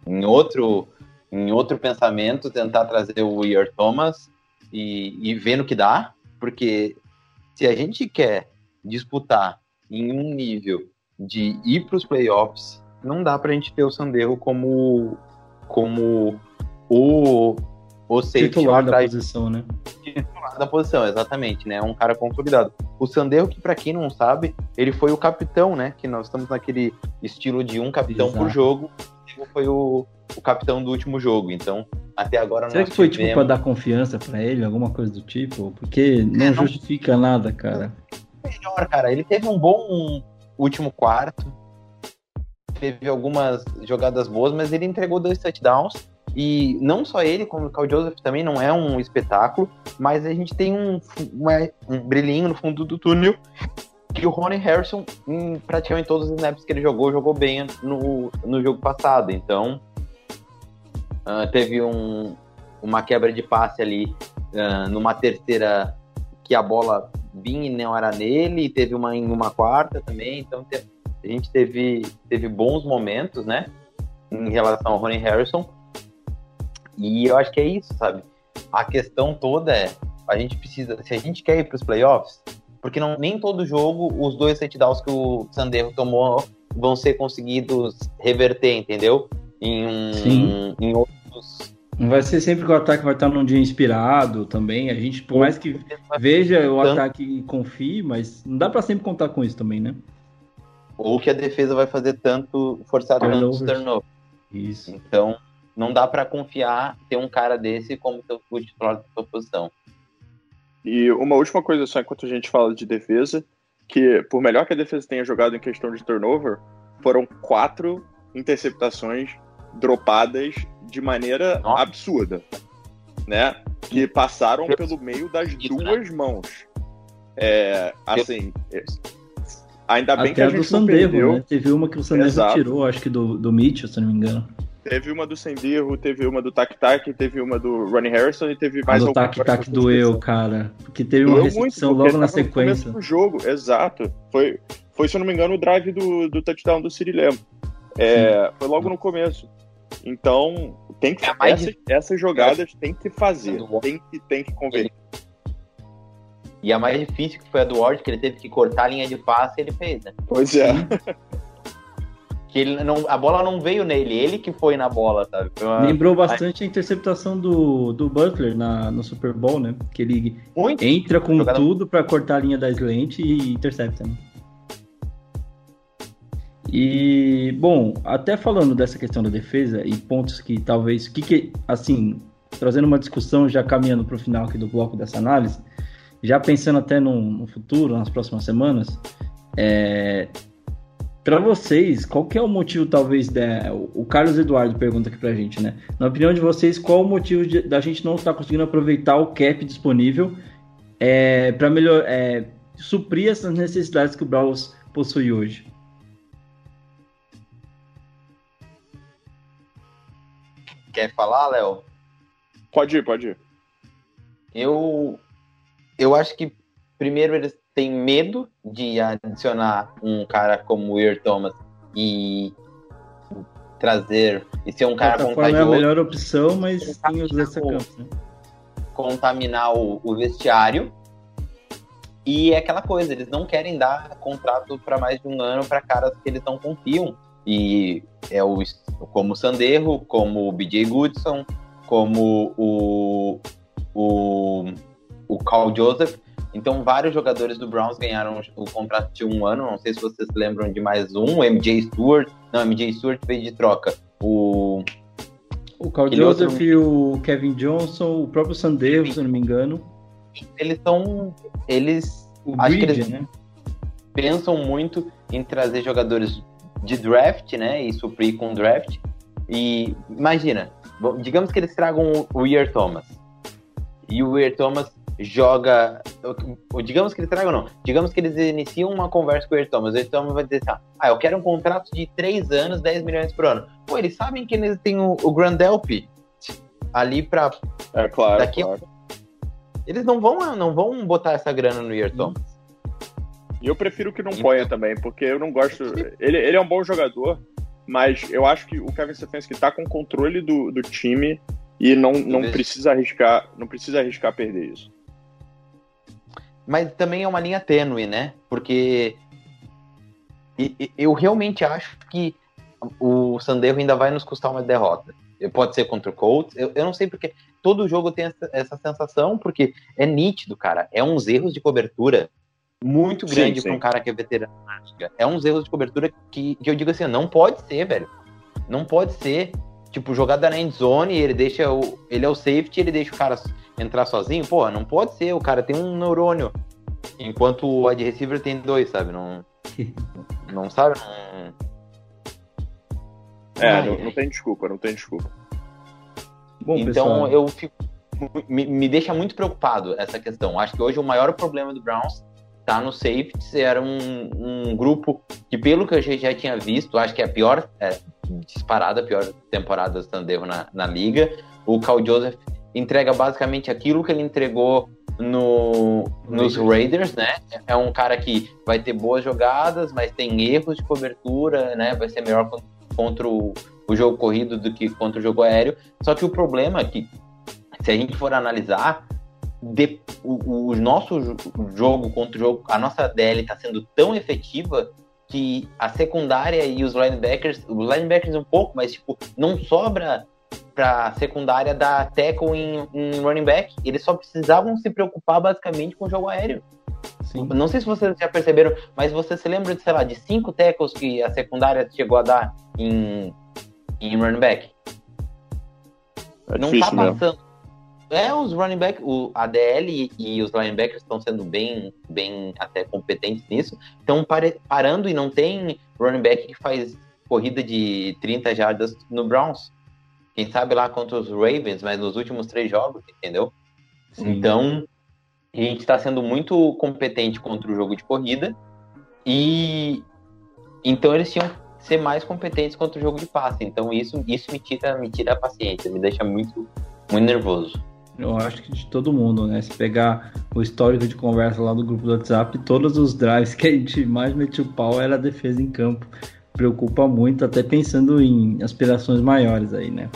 em, outro, em outro pensamento, tentar trazer o Ian Thomas e, e ver no que dá, porque se a gente quer disputar em um nível de ir para os playoffs, não dá para a gente ter o Sanderro como, como o, o Titular da atrás posição, né? titular da posição, exatamente, né? Um cara consolidado. O Sanderro, que para quem não sabe, ele foi o capitão, né? Que nós estamos naquele estilo de um capitão por Exato. jogo. Foi o, o capitão do último jogo. Então, até agora Será que foi tipo tivemos- para dar confiança para ele, alguma coisa do tipo? Porque não É, não- justifica nada, cara. melhor, cara. Ele teve um bom último quarto, teve algumas jogadas boas, mas ele entregou dois touchdowns. E não só ele, como o Carl Joseph também não é um espetáculo, mas a gente tem um, uma- um brilhinho no fundo do túnel que o Ronnie Harrison, em praticamente todos os snaps que ele jogou, jogou bem no, no jogo passado. Então, ah, teve um, uma quebra de passe ali ah, numa terceira que a bola vinha e não era nele, e teve uma em uma quarta também, então te- a gente teve, teve bons momentos, né, em relação ao Ronnie Harrison, e eu acho que é isso, sabe? A questão toda é, a gente precisa, se a gente quer ir para os playoffs, porque não, nem todo jogo os dois touchdowns que o Sanderro tomou vão ser conseguidos reverter, entendeu? Em, um- Sim. em outros Não vai ser sempre que o ataque vai estar num dia inspirado também. A gente, por mais que veja o ataque e confie, mas não dá para sempre contar com isso também, né? ou que a defesa vai fazer tanto, forçar tantos Turnovers. Isso. Então, não dá pra confiar ter um cara desse como seu titular da sua posição. E uma última coisa só enquanto a gente fala de defesa, que por melhor que a defesa tenha jogado em questão de turnover, foram quatro interceptações dropadas de maneira Nossa. absurda, né? Que passaram pelo meio das né? duas mãos. É, assim, é, ainda bem que Até a a do gente Sanderro, perdeu. né? Teve uma que o Sanderro Exato. tirou, acho que do, do Mitchell, se não me engano. Teve uma do Sendirro, teve uma do Tac Tac, teve uma do Ronnie Harrison e teve A mais do alguma tac tac doeu, cara. Porque teve uma recepção porque logo na no sequência. do jogo, exato. Foi, foi, se eu não me engano, o drive do, do touchdown do City Lamb. É, foi logo no começo. Então, tem que, É mais essas, essas jogadas tem que fazer, Do- tem que, tem que converter. E a mais difícil que foi a do Ward, que ele teve que cortar a linha de passe, ele fez, né? Pois é. (laughs) Que ele não, a bola não veio nele, ele que foi na bola, sabe? Uma- Lembrou bastante a interceptação do, do Butler na, no Super Bowl, né? Que ele muito. entra com Jogada- tudo pra cortar a linha da slant e intercepta, né? E, bom, até falando dessa questão da defesa e pontos que talvez, que, que assim, trazendo uma discussão, já caminhando para o final aqui do bloco dessa análise, já pensando até no, no futuro, nas próximas semanas, é, para vocês, qual que é o motivo, talvez, da, o Carlos Eduardo pergunta aqui pra gente, né? Na opinião de vocês, qual o motivo de- da gente não estar conseguindo aproveitar o cap disponível é, para melhor é, suprir essas necessidades que o Browns possui hoje? Quer falar, Léo? Pode ir, pode ir. Eu, eu acho que primeiro eles têm medo de adicionar um cara como o Weir Thomas e trazer e ser um cara forma é a contagioso, melhor opção, mas tem os Contaminar essa o- campo, né? contaminar o, o vestiário. E é aquela coisa, eles não querem dar contrato para mais de um ano para caras que eles não confiam. E é o como o Sanderro, como o BJ Goodson, como o o, o Carl Joseph. Então, vários jogadores do Browns ganharam o contrato de um ano. Não sei se vocês lembram de mais um. O MJ Stewart. Não, MJ Stewart veio de troca. O. O Carl Aquele Joseph outro- e o Kevin Johnson, o próprio Sandero, se não me engano. Eles são. Eles O Acho que Bridge, eles- né? pensam muito em trazer jogadores de draft, né? E suprir com draft. E imagina, digamos que eles tragam o Weir Thomas. E o Weir Thomas joga. ou Digamos que eles tragam, não. Digamos que eles iniciam uma conversa com o Weir Thomas. O Thomas vai dizer assim: ah, eu quero um contrato de 3 anos, 10 milhões por ano. Pô, eles sabem que eles têm o, o Grandelp ali pra. É claro, Daqui a- claro. Eles não vão, não vão botar essa grana no Thomas. E eu prefiro que não ponha também, porque eu não gosto. Ele, ele é um bom jogador, mas eu acho que o Kevin Stefanski tá com controle do, do time e não, não precisa arriscar, não precisa arriscar perder isso. Mas também é uma linha tênue, né? Porque eu realmente acho que o Sandero ainda vai nos custar uma derrota. Pode ser contra o Colts. Eu, eu não sei porque todo jogo tem essa, essa sensação, porque é nítido, cara. É uns erros de cobertura muito grande para um cara que é veterano. É uns erros de cobertura que, que eu digo assim, não pode ser, velho. Não pode ser. Tipo, jogada na endzone, ele deixa o. Ele é o safety, ele deixa o cara entrar sozinho. Porra, não pode ser. O cara tem um neurônio. Enquanto o wide receiver tem dois, sabe? Não. (laughs) Não sabe? Não... É, não, não tem desculpa, não tem desculpa. Bom, então pessoal, eu fico. Me, me deixa muito preocupado essa questão. Acho que hoje o maior problema do Browns tá no safeties. Era um, um grupo que, pelo que a gente já tinha visto, acho que é a pior, é, disparada, a pior temporada do Sandero na, na liga. O Cal Joseph entrega basicamente aquilo que ele entregou no, nos Raiders, né? É um cara que vai ter boas jogadas, mas tem erros de cobertura, né? Vai ser melhor con- contra o, o jogo corrido do que contra o jogo aéreo. Só que o problema é que, se a gente for analisar, de- o, o nosso jo- jogo contra o jogo, a nossa DL está sendo tão efetiva que a secundária e os linebackers, os linebackers um pouco, mas tipo, não sobra pra secundária dar tackle em, em running back. Eles só precisavam se preocupar basicamente com o jogo aéreo. sim. Não sei se vocês já perceberam, mas você se lembra de, sei lá, de cinco tackles que a secundária chegou a dar em, em running back? É não difícil tá mesmo. É, os running back, o ADL e os linebackers estão sendo bem, bem até competentes nisso. Estão parando e não tem running back que faz corrida de 30 jardas no Browns. Quem sabe lá contra os Ravens, mas nos últimos três jogos, entendeu? Sim. Então, a gente está sendo muito competente contra o jogo de corrida e então eles tinham que ser mais competentes contra o jogo de passe. Então isso, isso me tira, me tira a paciência, me deixa muito, muito nervoso. Eu acho que de todo mundo, né? Se pegar o histórico de conversa lá do grupo do WhatsApp, todos os drives que a gente mais metia o pau era a defesa em campo. Preocupa muito, até pensando em aspirações maiores aí, né?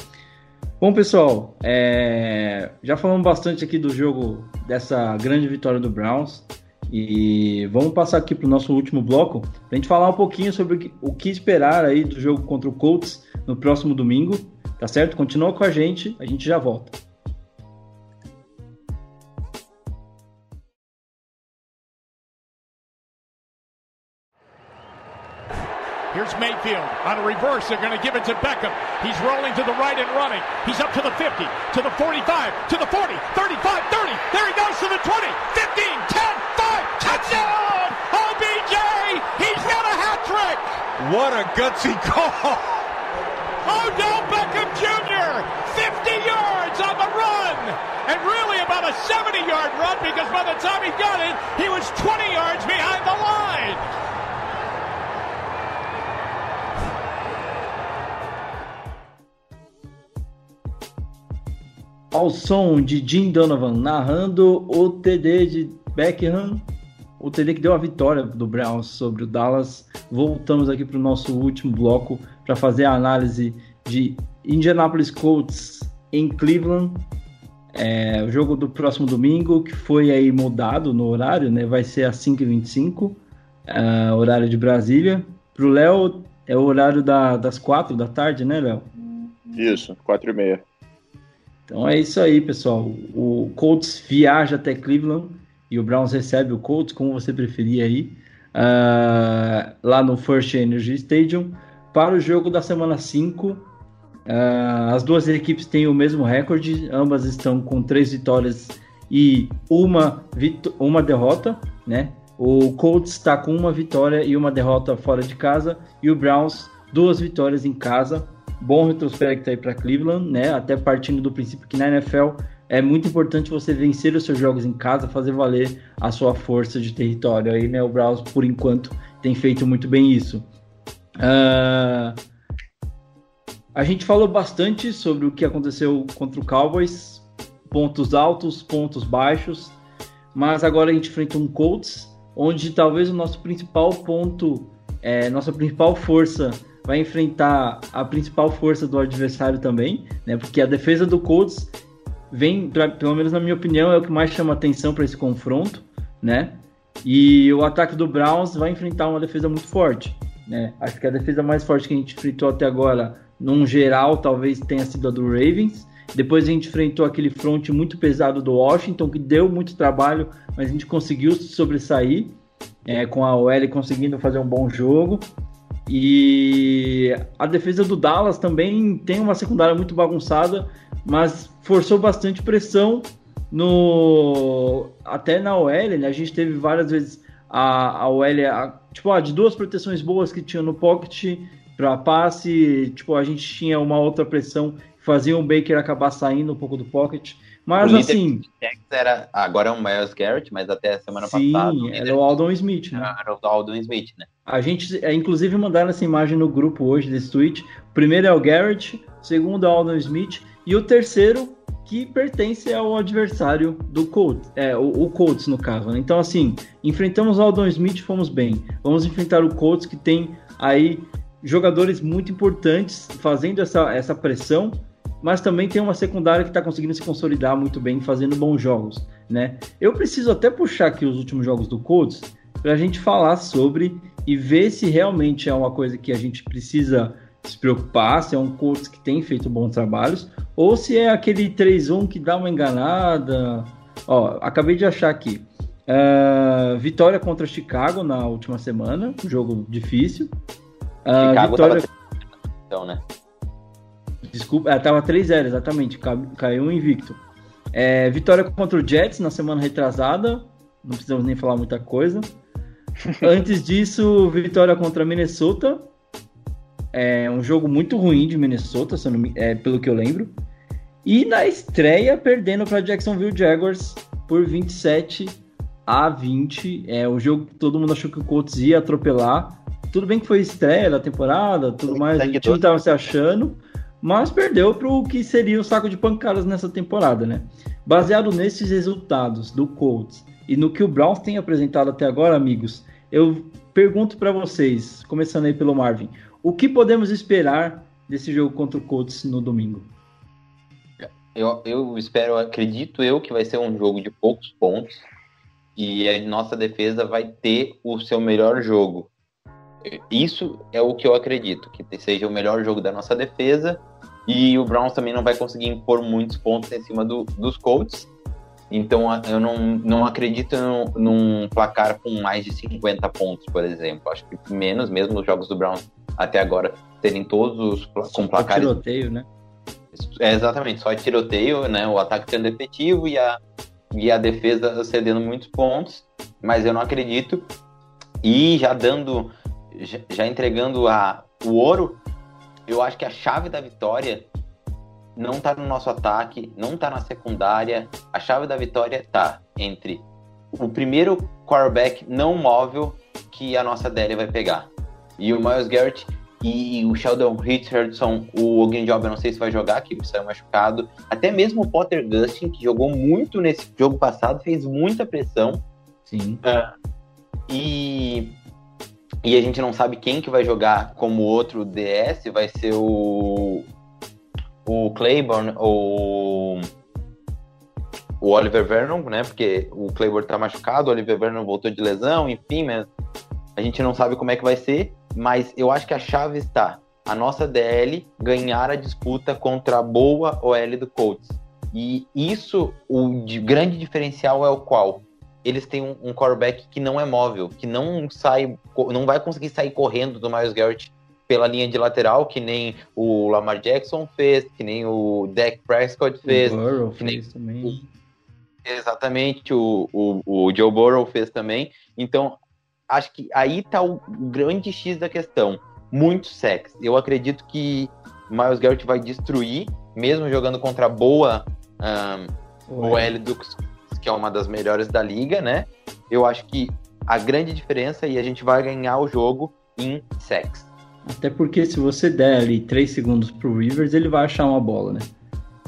Bom, pessoal, é, já falamos bastante aqui do jogo dessa grande vitória do Browns. E vamos passar aqui para o nosso último bloco para a gente falar um pouquinho sobre o que esperar aí do jogo contra o Colts no próximo domingo, tá certo? Continua com a gente, a gente já volta. Here's Mayfield on a reverse. They're going to give it to Beckham. He's rolling to the right and running. He's up to the 50, to the 45, to the 40, 35, 30. There he goes to the 20, 15, 10, 5. Touchdown! OBJ! He's got a hat trick! What a gutsy call! Odell Beckham Jr. 50 yards on the run! And really about a 70 yard run because by the time he got it, he was 20 yards behind the line! Ao som de Jim Donovan narrando o TD de Beckham, o TD que deu a vitória do Browns sobre o Dallas. Voltamos aqui para o nosso último bloco para fazer a análise de Indianapolis Colts em Cleveland. É, o jogo do próximo domingo, que foi aí mudado no horário, né? Vai ser às 5h25, é, horário de Brasília. Para o Léo, é o horário da- das 4 da tarde, né, Léo? Isso, 4 e meia. Então é isso aí, pessoal. O Colts viaja até Cleveland e o Browns recebe o Colts, como você preferir aí, uh, lá no First Energy Stadium, para o jogo da semana 5. Uh, as duas equipes têm o mesmo recorde, ambas estão com três vitórias e uma, uma derrota, né? O Colts está com uma vitória e uma derrota fora de casa, e o Browns duas vitórias em casa. Bom retrospecto aí para Cleveland, né? Até partindo do princípio que na NFL é muito importante você vencer os seus jogos em casa, fazer valer a sua força de território. Aí, né, o Browns, por enquanto, tem feito muito bem isso. Uh, a gente falou bastante sobre o que aconteceu contra o Cowboys, pontos altos, pontos baixos, mas agora a gente enfrenta um Colts, onde talvez o nosso principal ponto, é, nossa principal força vai enfrentar a principal força do adversário também, né? Porque a defesa do Colts vem, pra, pelo menos na minha opinião, é o que mais chama atenção para esse confronto, né? E o ataque do Browns vai enfrentar uma defesa muito forte, né? Acho que a defesa mais forte que a gente enfrentou até agora, num geral, talvez tenha sido a do Ravens. Depois a gente enfrentou aquele front muito pesado do Washington, que deu muito trabalho, mas a gente conseguiu sobressair, é, com a OL conseguindo fazer um bom jogo. E a defesa do Dallas também tem uma secundária muito bagunçada, mas forçou bastante pressão no até na OL, né? A gente teve várias vezes a, a OL, a, tipo, ah, de duas proteções boas que tinha no pocket para passe, tipo, a gente tinha uma outra pressão fazia o Baker acabar saindo um pouco do pocket. Mas o assim. Era, agora é o Miles Garrett, mas até a semana sim, passada. Sim, era o Aldon Smith, né? Era o Aldon Smith, né? A gente, é, inclusive, mandaram essa imagem no grupo hoje desse tweet. O primeiro é o Garrett, o segundo é o Aldon Smith, e o terceiro, que pertence ao adversário do Colts, é, o, o Colts no caso. Né? Então, assim, enfrentamos o Aldon Smith, fomos bem. Vamos enfrentar o Colts, que tem aí jogadores muito importantes fazendo essa, essa pressão, mas também tem uma secundária que está conseguindo se consolidar muito bem, fazendo bons jogos, né? Eu preciso até puxar aqui os últimos jogos do Colts para a gente falar sobre e ver se realmente é uma coisa que a gente precisa se preocupar, se é um Colts que tem feito bons trabalhos, ou se é aquele 3-1 que dá uma enganada. Ó, acabei de achar aqui. Uh, vitória contra Chicago na última semana, um jogo difícil. Uh, Chicago vitória... tava... então, né? Desculpa, é, tava 3-0, exatamente. Caiu um invicto. É, vitória contra o Jets na semana retrasada. Não precisamos nem falar muita coisa. (laughs) Antes disso, vitória contra Minnesota. É um jogo muito ruim de Minnesota, é, pelo que eu lembro. E na estreia, perdendo para Jacksonville Jaguars por 27 a 20. É o jogo que todo mundo achou que o Colts ia atropelar. Tudo bem que foi estreia da temporada, tudo mais. O time estava se achando, mas perdeu para o que seria o saco de pancadas nessa temporada, né? Baseado nesses resultados do Colts e no que o Browns tem apresentado até agora, amigos, eu pergunto para vocês, começando aí pelo Marvin, o que podemos esperar desse jogo contra o Colts no domingo? Eu, eu espero, acredito eu, que vai ser um jogo de poucos pontos e a nossa defesa vai ter o seu melhor jogo. Isso é o que eu acredito, que seja o melhor jogo da nossa defesa e o Browns também não vai conseguir impor muitos pontos em cima do, dos Colts. Então eu não, não acredito num, num, placar com mais de 50 pontos, por exemplo. Acho que menos, mesmo os jogos do Browns até agora terem todos os com placares. Só tiroteio, né? É, exatamente, só tiroteio, né? O ataque sendo efetivo e a, e a defesa cedendo muitos pontos, mas eu não acredito. E já dando, já, entregando a, o ouro, eu acho que a chave da vitória não tá no nosso ataque, não tá na secundária. A chave da vitória tá entre o primeiro quarterback não móvel que a nossa DL vai pegar. E o Miles Garrett e o Sheldon Richardson, o Job, eu não sei se vai jogar, que saiu machucado. Até mesmo o Potter Gustin, que jogou muito nesse jogo passado, fez muita pressão. Sim. Uh, e, e a gente não sabe quem que vai jogar como outro DS, vai ser o, o Claiborne ou o Oliver Vernon, né? Porque o Claiborne tá machucado, o Oliver Vernon voltou de lesão, enfim, mas a gente não sabe como é que vai ser mas eu acho que a chave está a nossa DL ganhar a disputa contra a boa OL do Colts. E isso, o de grande diferencial é o qual? Eles têm um, um quarterback que não é móvel, que não sai, não vai conseguir sair correndo do Miles Garrett pela linha de lateral, que nem o Lamar Jackson fez, que nem o Dak Prescott fez, o Burrow que nem fez também. Exatamente, o, o, o Joe Burrow fez também. Então, acho que aí tá o grande X da questão. Muito sexo. Eu acredito que Miles Garrett vai destruir, mesmo jogando contra a boa um, o L Dux, que é uma das melhores da liga, né? Eu acho que a grande diferença e a gente vai ganhar o jogo em sex. Até porque se você der ali 3 segundos pro Rivers, ele vai achar uma bola, né?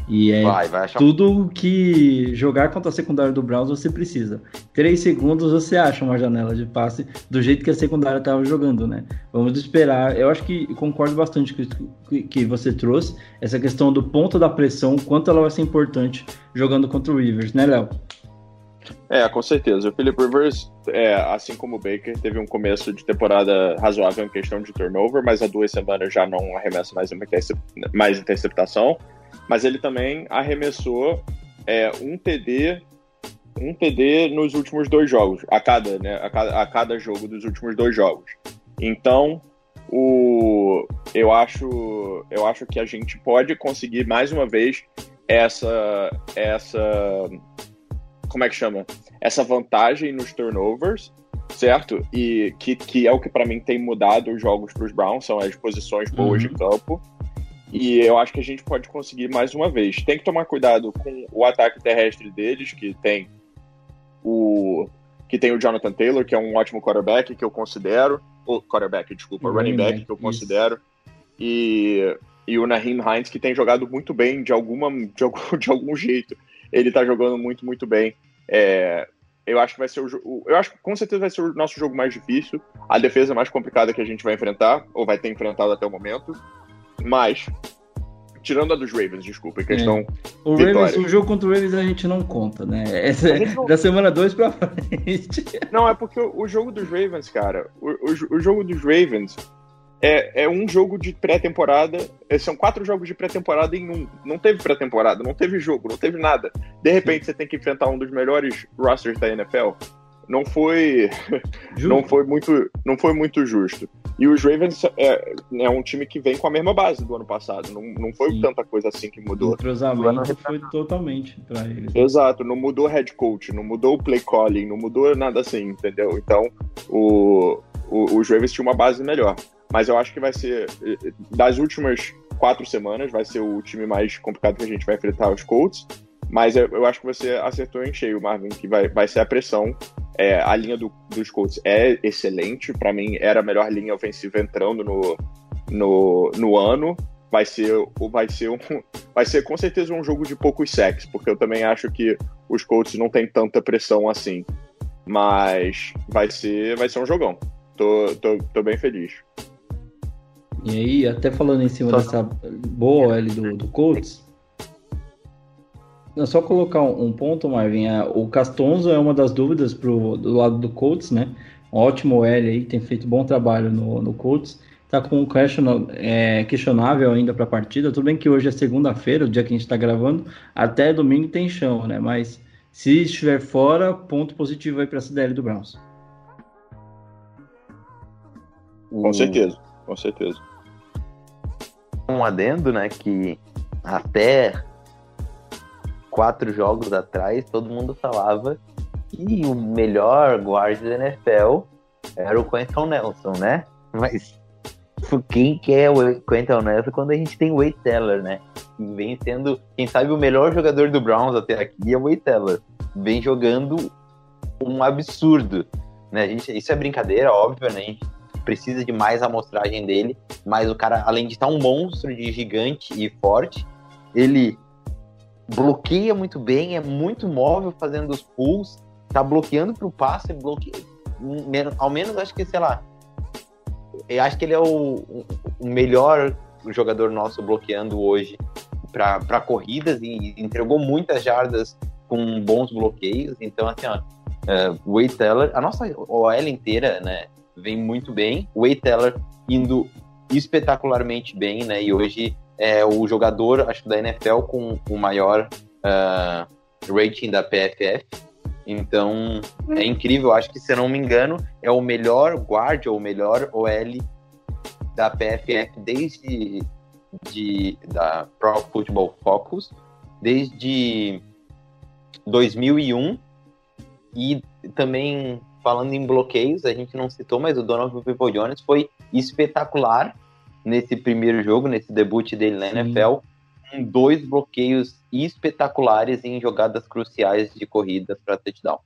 E é Vai, vai achar tudo que jogar contra a secundária do Browns você precisa. 3 segundos você acha uma janela de passe do jeito que a secundária estava jogando, né? Vamos esperar. Eu acho que concordo bastante com isso que- que você trouxe, essa questão do ponto da pressão, quanto ela vai ser importante jogando contra o Rivers, né, Léo? É, com certeza. O Philip Rivers, é, assim como o Baker, teve um começo de temporada razoável em questão de turnover, mas há duas semanas já não arremessa mais, uma mais interceptação. Mas ele também arremessou é, um TD, um TD nos últimos dois jogos, a cada, né, a cada, a cada jogo dos últimos dois jogos. Então, o, eu acho, eu acho que a gente pode conseguir mais uma vez essa, essa como é que chama? Essa vantagem nos turnovers, certo? E que, que é o que para mim tem mudado os jogos para os Browns, são as posições boas Uhum. de campo. E eu acho que a gente pode conseguir mais uma vez. Tem que tomar cuidado com o ataque terrestre deles, que tem o que tem o Jonathan Taylor, que é um ótimo quarterback que eu considero, o quarterback, desculpa, Running running back, back, que eu isso. considero. E e o Naheem Hines, que tem jogado muito bem de, alguma, de, algum, (laughs) de algum jeito. Ele tá jogando muito, muito bem. É, eu acho que vai ser o, o- Eu acho que com certeza vai ser o nosso jogo mais difícil. A defesa mais complicada que a gente vai enfrentar, ou vai ter enfrentado até o momento. Mas, tirando a dos Ravens, desculpa, em questão. O, Vitória. Ravens, o jogo contra o Ravens a gente não conta, né? Essa não- da semana 2 pra frente. Não, é porque o, o jogo dos Ravens, cara, o, o, o jogo dos Ravens é, é um jogo de pré-temporada. é, São quatro jogos de pré-temporada em um. Não teve pré-temporada, não teve jogo, não teve nada. De repente você tem que enfrentar um dos melhores rosters da NFL. Não foi, (laughs) não foi muito, não foi muito justo. E os Ravens é, é um time que vem com a mesma base do ano passado. Não, não foi Sim. tanta coisa assim que O mudou. entrosamento foi totalmente pra eles. Exato, não mudou head coach, não mudou o play calling, não mudou nada assim, entendeu? Então, o, o, os Ravens tinham uma base melhor. Mas eu acho que vai ser, das últimas quatro semanas, vai ser o time mais complicado que a gente vai enfrentar os Colts. Mas eu, eu acho que você acertou em cheio, Marvin, que vai, vai ser a pressão. É, a linha do- dos Colts é excelente, para mim era a melhor linha ofensiva entrando no, no, no ano. Vai ser, vai ser um, (laughs) vai ser com certeza um jogo de poucos sacks, porque eu também acho que os Colts não têm tanta pressão assim. Mas vai ser, vai ser um jogão. Tô, tô, tô bem feliz. E aí, até falando em cima Só- dessa boa L do, do Colts, só colocar um, um ponto, Marvin. é, o Castonzo é uma das dúvidas pro, do lado do Colts, né? Um ótimo L aí, tem feito bom trabalho no, no Colts. Tá com um question- é, questionável ainda para a partida. Tudo bem que hoje é segunda-feira, o dia que a gente está gravando, até domingo tem chão, né? Mas se estiver fora, ponto positivo aí para a CDL do Browns. Com certeza, com certeza. Um adendo, né, que até quatro jogos atrás todo mundo falava que o melhor guarda da NFL era o Quentin Nelson, né? Mas quem que é o Quentin Nelson quando a gente tem o Wade Teller, né? Que vem sendo, quem sabe, o melhor jogador do Browns até aqui é o Wade Teller. Vem jogando um absurdo, né? A gente, isso é brincadeira, óbvio, né? A gente precisa de mais amostragem dele, mas o cara, além de estar um monstro de gigante e forte, ele bloqueia muito bem, é muito móvel fazendo os pulls, tá bloqueando pro passe, bloqueia, ao menos acho que, sei lá, eu acho que ele é o, o- melhor jogador nosso bloqueando hoje para corridas e entregou muitas jardas com bons bloqueios, então assim, ó, é, Wade Teller, a nossa OL inteira, né, vem muito bem. O Teller indo espetacularmente bem, né? E hoje é o jogador, acho que da NFL com o maior ah, rating da PFF. Então, é incrível. Acho que, se não me engano, é o melhor guard ou o melhor OL da PFF desde de, da Pro Football Focus, desde 2001. E também, falando em bloqueios, a gente não citou, mas o Donovan People Jones foi espetacular nesse primeiro jogo, nesse debut dele na Sim. NFL, com dois bloqueios espetaculares em jogadas cruciais de corridas para touchdown.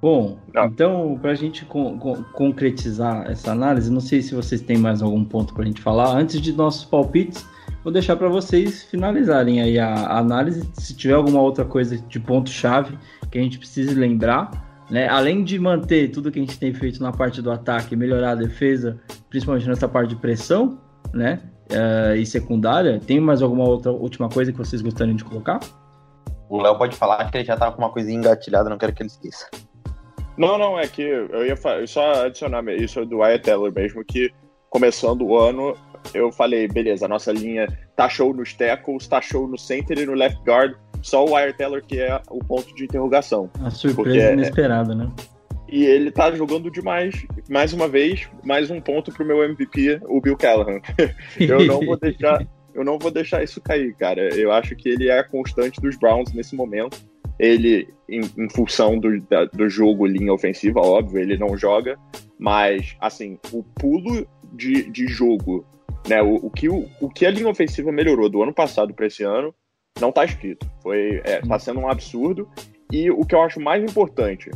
Bom, Não. então, para a gente con- con- concretizar essa análise, não sei se vocês têm mais algum ponto para a gente falar. Antes de nossos palpites, vou deixar para vocês finalizarem aí a, a análise. Se tiver alguma outra coisa de ponto-chave que a gente precise lembrar, né? Além de manter tudo que a gente tem feito na parte do ataque, melhorar a defesa, principalmente nessa parte de pressão, né? eh, e secundária, tem mais alguma outra última coisa que vocês gostariam de colocar? O Léo pode falar que ele já tava com uma coisinha engatilhada, não quero que ele esqueça. Não, não, é que eu ia só adicionar isso do Wyatt Teller mesmo, que começando o ano, eu falei, beleza, a nossa linha tá show nos tackles, tá show no center e no left guard, só o Teller que é o ponto de interrogação. A surpresa é- inesperada, né? E ele tá jogando demais, mais uma vez, mais um ponto pro meu MVP, o Bill Callahan. (laughs) Eu não vou deixar, eu não vou deixar isso cair, cara. Eu acho que ele é a constante dos Browns nesse momento. Ele, em, em função do, da- do jogo linha ofensiva, óbvio, ele não joga, mas assim, o pulo de, de jogo, né? O, o que, o, o que a linha ofensiva melhorou do ano passado para esse ano não tá escrito. Foi, é, tá sendo um absurdo. E o que eu acho mais importante,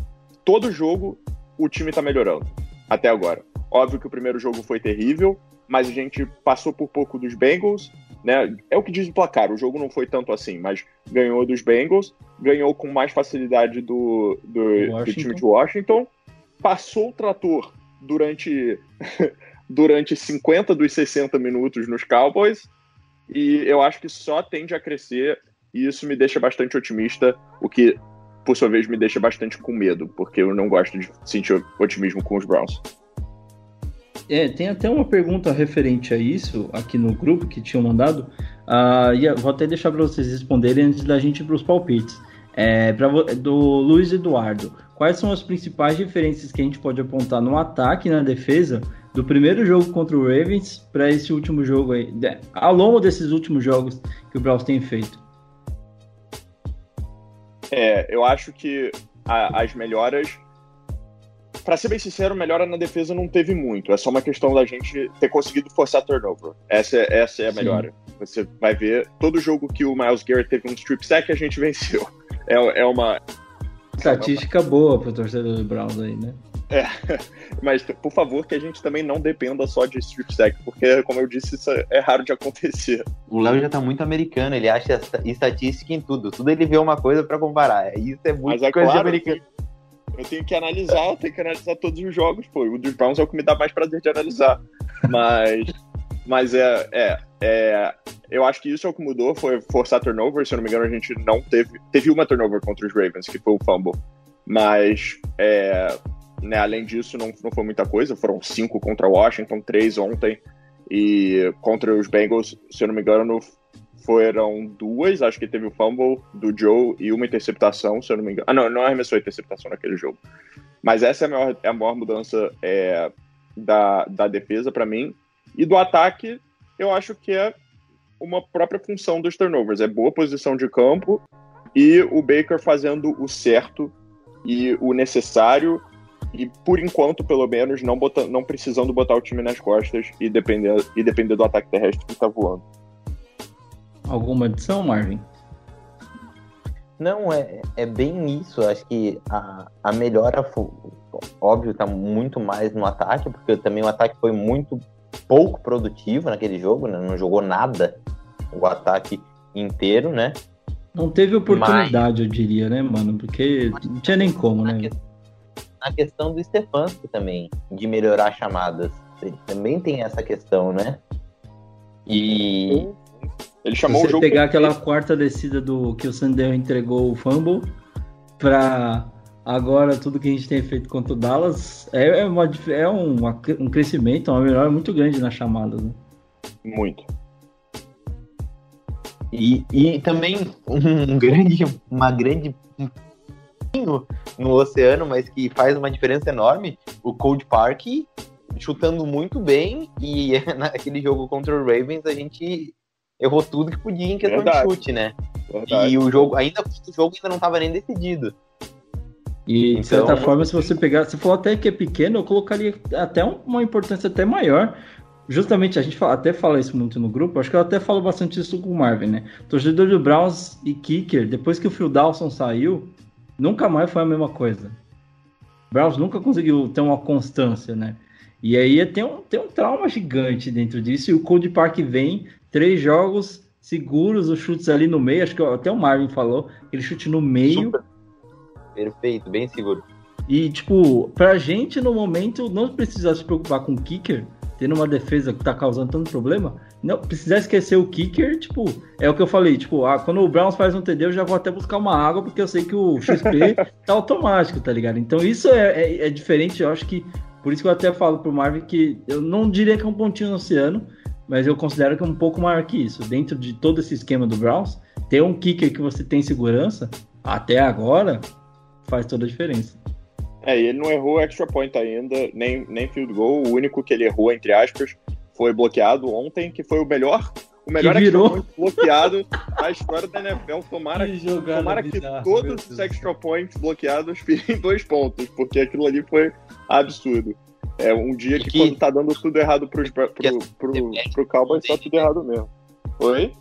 todo jogo o time tá melhorando até agora. Óbvio que o primeiro jogo foi terrível, mas a gente passou por pouco dos Bengals, né? É o que diz o placar. O jogo não foi tanto assim, mas ganhou dos Bengals, ganhou com mais facilidade do, do, do time de Washington, passou o trator durante (laughs) durante 50 dos 60 minutos nos Cowboys e eu acho que só tende a crescer e isso me deixa bastante otimista, o que por sua vez me deixa bastante com medo, porque eu não gosto de sentir otimismo com os Browns. É, tem até uma pergunta referente a isso aqui no grupo que tinham mandado. Ah, e vou até deixar para vocês responderem antes da gente ir para os palpites. É, pra, do Luiz Eduardo, quais são as principais diferenças que a gente pode apontar no ataque e na defesa do primeiro jogo contra o Ravens para esse último jogo aí, de- ao longo desses últimos jogos que o Browns tem feito? É, eu acho que a- as melhoras. Pra ser bem sincero, melhora na defesa não teve muito. É só uma questão da gente ter conseguido forçar turnover. Essa, é- essa é a Sim. melhora. Você vai ver, todo jogo que o Miles Garrett teve um strip sack, a gente (laughs) venceu. É, é uma. Estatística boa para o torcedor do Browns aí, né? (laughs) Mas, por favor, que a gente também não dependa só de strip sack, porque, como eu disse, isso é raro de acontecer. O Léo já tá muito americano, ele acha esta- estatística em tudo. Tudo ele vê uma coisa pra comparar. Isso é muito Mas é coisa de claro, americano. Eu tenho que analisar, eu tenho que analisar todos os jogos, pô. O dos Browns é o que me dá mais prazer de analisar. Mas, mas é, é, é, eu acho que isso é o que mudou, foi forçar turnover. Se eu não me engano, a gente não teve. Teve uma turnover contra os Ravens, que foi o fumble. Mas, é, né, além disso, não, não foi muita coisa. Foram cinco contra Washington, três ontem. E contra os Bengals, se eu não me engano, foram duas. Acho que teve o fumble do Joe e uma interceptação, se eu não me engano. Ah, não, não arremessou a interceptação naquele jogo. Mas essa é a maior, é a maior mudança é, da, da defesa para mim. E do ataque, eu acho que é uma própria função dos turnovers. É boa posição de campo e o Baker fazendo o certo e o necessário. E por enquanto, pelo menos, não, bota, não precisando botar o time nas costas e depender, e depender do ataque terrestre que tá voando. Alguma adição, Marvin? Não, é, é bem isso. Acho que a, a melhora, óbvio, tá muito mais no ataque, porque também o ataque foi muito pouco produtivo naquele jogo, né? Não jogou nada o ataque inteiro, né? Não teve oportunidade, eu diria, né, mano? Porque não tinha nem como, Na, né? que- na questão do Stefanski também, de melhorar chamadas. Ele também tem essa questão, né? E Ele Se chamou o você jogo. pegar aquela quarta descida do que o Sandel entregou o fumble pra agora tudo que a gente tem feito contra o Dallas é, é, uma é um, um crescimento, uma melhora muito grande nas chamadas. Né? Muito. E, e também um grande, uma grande um pingo no oceano, mas que faz uma diferença enorme, o Cold Park chutando muito bem e (laughs) naquele jogo contra o Ravens a gente errou tudo que podia em questão Verdade. de chute, né? Verdade. E o jogo ainda o jogo ainda não estava nem decidido. E de Então- certa forma, se você pegar, você falou até que é pequeno, eu colocaria até um- uma importância até maior. Justamente, a gente fala- até fala isso muito no grupo, acho que eu até falo bastante isso com o Marvin, né? Torcedor do Browns e Kicker, depois que o Phil Dawson saiu, nunca mais foi a mesma coisa. O Browns nunca conseguiu ter uma constância, né? E aí tem um, tem um trauma gigante dentro disso, e o Cold Park vem, três jogos seguros, os chutes ali no meio, acho que até o Marvin falou, aquele chute no meio. Super. Perfeito, bem seguro. E, tipo, pra gente no momento não precisar se preocupar com o kicker, tendo uma defesa que tá causando tanto problema, não precisar esquecer o kicker, tipo, é o que eu falei, tipo, ah, quando o Browns faz um TD, eu já vou até buscar uma água, porque eu sei que o XP (laughs) tá automático, tá ligado? Então isso é, é, é diferente, eu acho que, por isso que eu até falo pro Marvin que eu não diria que é um pontinho no oceano, mas eu considero que é um pouco maior que isso. Dentro de todo esse esquema do Browns, ter um kicker que você tem segurança, até agora, faz toda a diferença. É, e ele não errou extra point ainda, nem, nem field goal. O único que ele errou, entre aspas, foi bloqueado ontem, que foi o melhor, o melhor Que extra virou. point bloqueado da história da NFL. Tomara, (laughs) Que jogada tomara que bizarra, meu todos os extra points bloqueados virem dois pontos, porque aquilo ali foi absurdo. É um dia que, que- quando tá dando tudo errado pros, pro, pro, pro, pro Cowboys, tá tudo errado mesmo. Oi?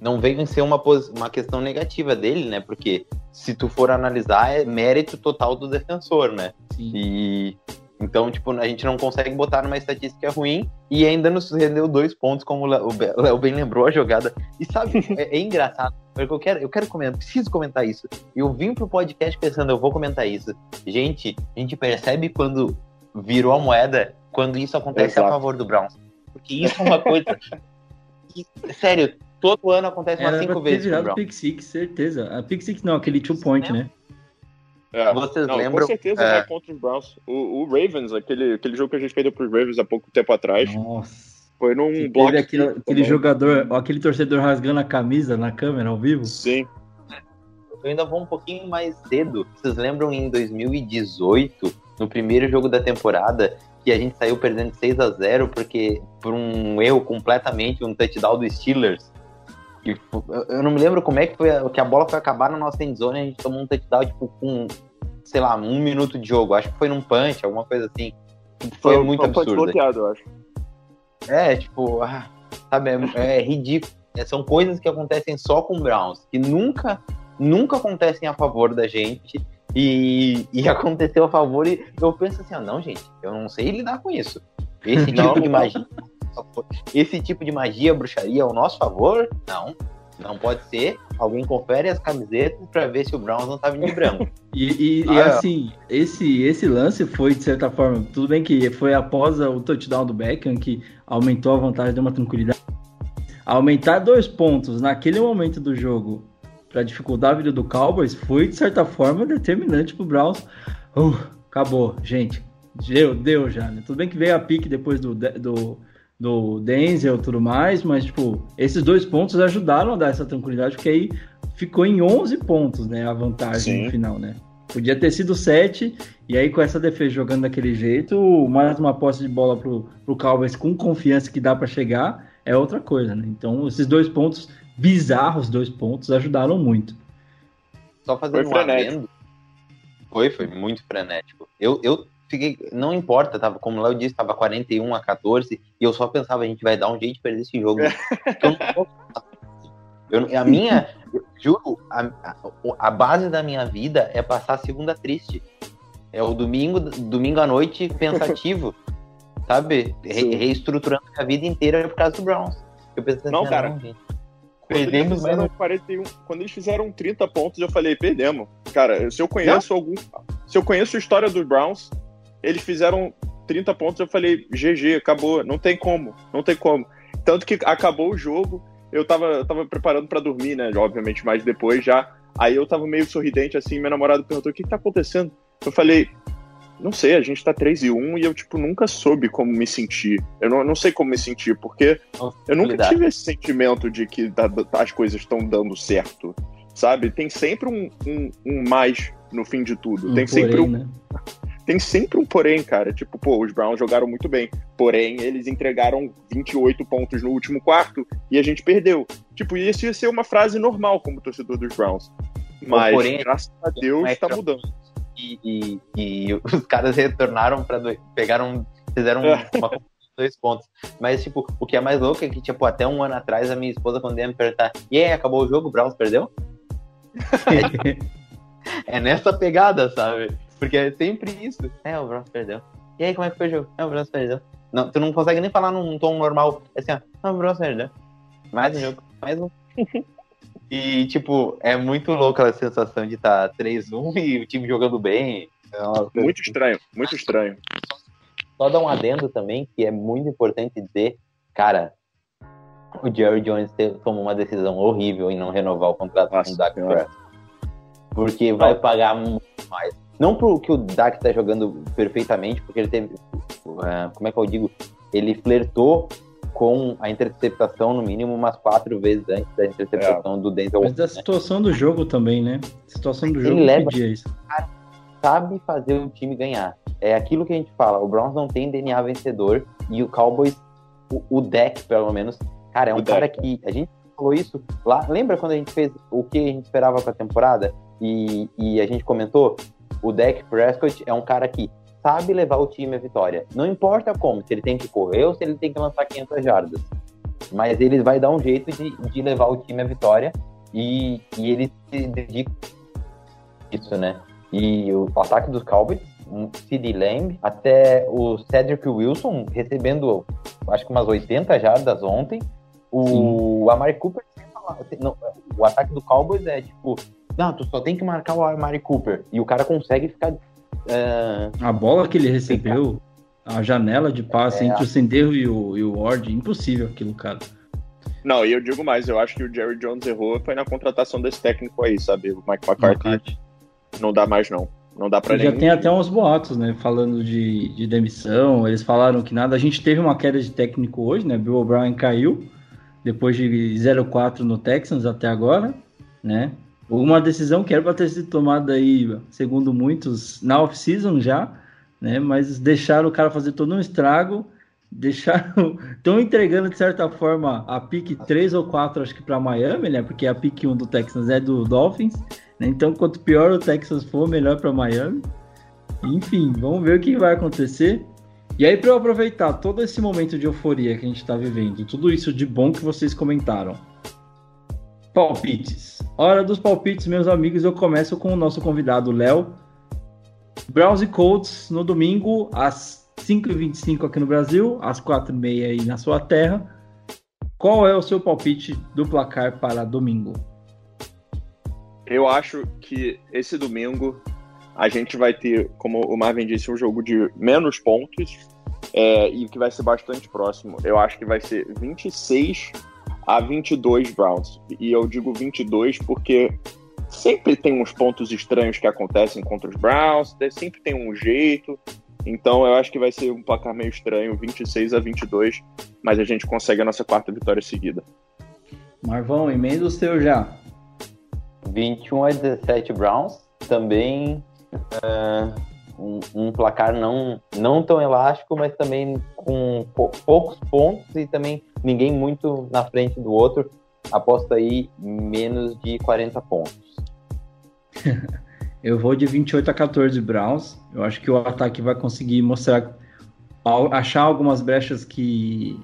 Não vem ser uma, uma questão negativa dele, né? Porque se tu for analisar, é mérito total do defensor, né? Sim. E então, tipo, a gente não consegue botar numa estatística ruim e ainda nos rendeu dois pontos, como o Léo- bem lembrou a jogada. E sabe, (laughs) é, é engraçado, porque eu quero, eu quero comentar, preciso comentar isso. Eu vim pro podcast pensando, eu vou comentar isso. Gente, a gente percebe quando virou a moeda, quando isso acontece a Exato. favor do Browns. Porque isso é uma coisa (laughs) que, sério, todo ano acontece umas Era cinco pra ter vezes virado Browns. Pick Six, certeza. A Pick Six não, aquele two point, né? É. Vocês Não, lembram? Com certeza é, vai contra os Browns. O, o Ravens, aquele, aquele jogo que a gente perdeu pros Ravens há pouco tempo atrás, Nossa. foi num Que bloco. teve aquele, aquele jogador, aquele torcedor rasgando a camisa na câmera ao vivo. Sim. Eu ainda vou um pouquinho mais cedo. Vocês lembram em 2018, no primeiro jogo da temporada, que a gente saiu perdendo 6 a 0 porque por um erro completamente, um touchdown do Steelers. Tipo, eu- não me lembro como é que foi a, que a bola foi acabar na nossa endzone, a gente tomou um touchdown tipo com, sei lá, um minuto de jogo. Acho que foi num punch, alguma coisa assim. Foi, muito foi um punch absurdo. bloqueado, eu acho. É, tipo, ah, sabe, é, é ridículo. É, são coisas que acontecem só com o Browns, que nunca, nunca acontecem a favor da gente. E, e (laughs) aconteceu a favor, e eu penso assim, ah, não, gente, eu não sei lidar com isso. Esse (laughs) Não, tipo de não. magia. Esse tipo de magia, bruxaria ao nosso favor? Não. Não pode ser. Alguém confere as camisetas pra ver se o Browns não tá vindo de branco. (laughs) E, e- e, Ah, é. assim, esse, esse lance foi, de certa forma, tudo bem que foi após o touchdown do Beckham, que aumentou a vantagem, deu uma tranquilidade. Aumentar dois pontos naquele momento do jogo para dificultar a vida do Cowboys foi, de certa forma, determinante pro Browns. Uh, acabou, gente. Deu, deu já, né? Tudo bem que veio a pique depois do, do, do Denzel e tudo mais, mas, tipo, esses dois pontos ajudaram a dar essa tranquilidade, porque aí ficou em 11 pontos, né? A vantagem Sim. no final, né? Podia ter sido 7, e aí com essa defesa jogando daquele jeito, mais uma posse de bola pro, pro Cowboys com confiança que dá para chegar, é outra coisa, né? Então, esses dois pontos, bizarros dois pontos, ajudaram muito. Só fazendo Foi um frenético. Foi, foi muito frenético. Eu, eu fiquei. Não importa, tava, como o Léo disse, tava 41 a 14, e eu só pensava, a gente vai dar um jeito de perder esse jogo. Porque eu não eu- a minha, eu juro, a, a, a base da minha vida é passar a segunda triste. É o domingo, domingo à noite pensativo, (laughs) sabe? Re, reestruturando a vida inteira por causa do Browns. Eu pensei Não, assim, cara. não, gente. Quando eles, Perdemos um. 41, quando eles fizeram 30 pontos, eu falei, perdemos. Cara, se eu conheço algum. Se eu conheço a história dos Browns, eles fizeram 30 pontos, eu falei, GG, acabou, não tem como, não tem como. Tanto que acabou o jogo, eu tava, eu tava preparando pra dormir, né? Obviamente, mas depois já. Aí eu tava meio sorridente assim, meu namorado perguntou: o que, que tá acontecendo? Eu falei, não sei, a gente tá 3 e 1 e eu, tipo, nunca soube como me sentir. Eu não, não sei como me sentir, porque eu nunca tive esse sentimento de que tá- as coisas estão dando certo, sabe? Tem sempre um, um, um mais no fim de tudo. Um tem, sempre porém, um, né? Tem sempre um porém, cara. Tipo, pô, os Browns jogaram muito bem. Porém, eles entregaram 28 pontos no último quarto e a gente perdeu. Tipo, isso ia ser uma frase normal como torcedor dos Browns. Mas, porém, graças a Deus, é tá pra- mudando. E, e- e os (laughs) caras retornaram para pegaram, fizeram É. (laughs) uma dois pontos. Mas, tipo, o que é mais louco é que, tipo, até um ano atrás, a minha esposa, quando ia me perguntar, e aí, acabou o jogo, o Browns perdeu? (laughs) É nessa pegada, sabe? Porque é sempre isso. É, o Browns perdeu. E aí, como é que foi o jogo? É, o Browns perdeu. Não, tu não consegue nem falar num tom normal. É assim, ó, não, o Browns perdeu. Mais um jogo, mais um. (laughs) E, tipo, é muito louca a sensação de estar 3-1 e o time jogando bem. É coisa Muito estranho, muito estranho. Só dar um adendo também, que é muito importante dizer, cara, o Jerry Jones tomou uma decisão horrível em não renovar o contrato Nossa com o Dak. Prescott. Porque vai pagar muito mais. Não porque o Dak tá jogando perfeitamente, porque ele teve. eh, como é que eu digo? Ele flertou com a interceptação, no mínimo, umas quatro vezes antes da interceptação do Denzel Mas da Washington. situação do jogo também, né? A situação do Ele jogo leva- pedia isso. sabe fazer o time ganhar. É aquilo que a gente fala, o Browns não tem DNA vencedor e o Cowboys, o, o deck, pelo menos, cara, é um O cara Dak, que a gente falou isso lá. Lembra quando a gente fez o que a gente esperava pra temporada? E, e a gente comentou, o Dak Prescott é um cara que sabe levar o time à vitória. Não importa como, se ele tem que correr ou se ele tem que lançar 500 jardas. Mas ele vai dar um jeito de, de levar o time à vitória e, e ele se dedica a isso, né? E o ataque dos Cowboys, um CD Lamb, até o Cedric Wilson recebendo, acho que umas 80 jardas ontem. O Amari Cooper, sem falar, não, o ataque do Cowboys é tipo, não, tu só tem que marcar o Amari Cooper. E o cara consegue ficar. ah, A bola que ele recebeu, a janela de passe É, entre o Senderro e o, e o Ward, impossível aquilo, cara. Não, e eu digo mais, eu acho que o Jerry Jones errou foi na contratação desse técnico aí, sabe? O Mike McCarthy não dá mais, não. Não dá pra já tem até uns boatos, né? Falando de, de demissão. Eles falaram que nada. A gente teve uma queda de técnico hoje, né? Bill O'Brien caiu depois de 0-4 no Texans até agora, né? Uma decisão que era para ter sido tomada aí, segundo muitos, na off-season já, né? Mas deixaram o cara fazer todo um estrago. (laughs) Deixaram. Estão entregando, de certa forma, a pick 3 ou 4, acho que para Miami, né? Porque a pick 1 do Texans é do Dolphins. né? Então, quanto pior o Texas for, melhor para Miami. Enfim, vamos ver o que vai acontecer. E aí, para eu aproveitar todo esse momento de euforia que a gente está vivendo, tudo isso de bom que vocês comentaram. Palpites. Hora dos palpites, meus amigos. Eu começo com o nosso convidado, Léo. Browns e Colts no domingo, às 5h25 aqui no Brasil, às 4h30 aí na sua terra. Qual é o seu palpite do placar para domingo? Eu acho que esse domingo a gente vai ter, como o Marvin disse, um jogo de menos pontos é, e que vai ser bastante próximo. Eu acho que vai ser 26 a 22 Browns. E eu digo 22 porque sempre tem uns pontos estranhos que acontecem contra os Browns, sempre tem um jeito. Então eu acho que vai ser um placar meio estranho, 26 a 22, mas a gente consegue a nossa quarta vitória seguida. Marvão, emenda o seu já. 21 a 17 Browns, também ah, um, um placar não, não tão elástico, mas também com pou- poucos pontos e também ninguém muito na frente do outro. Aposto aí menos de 40 pontos. (laughs) Eu vou de 28 a 14 Browns. Eu acho que o ataque vai conseguir mostrar, achar algumas brechas que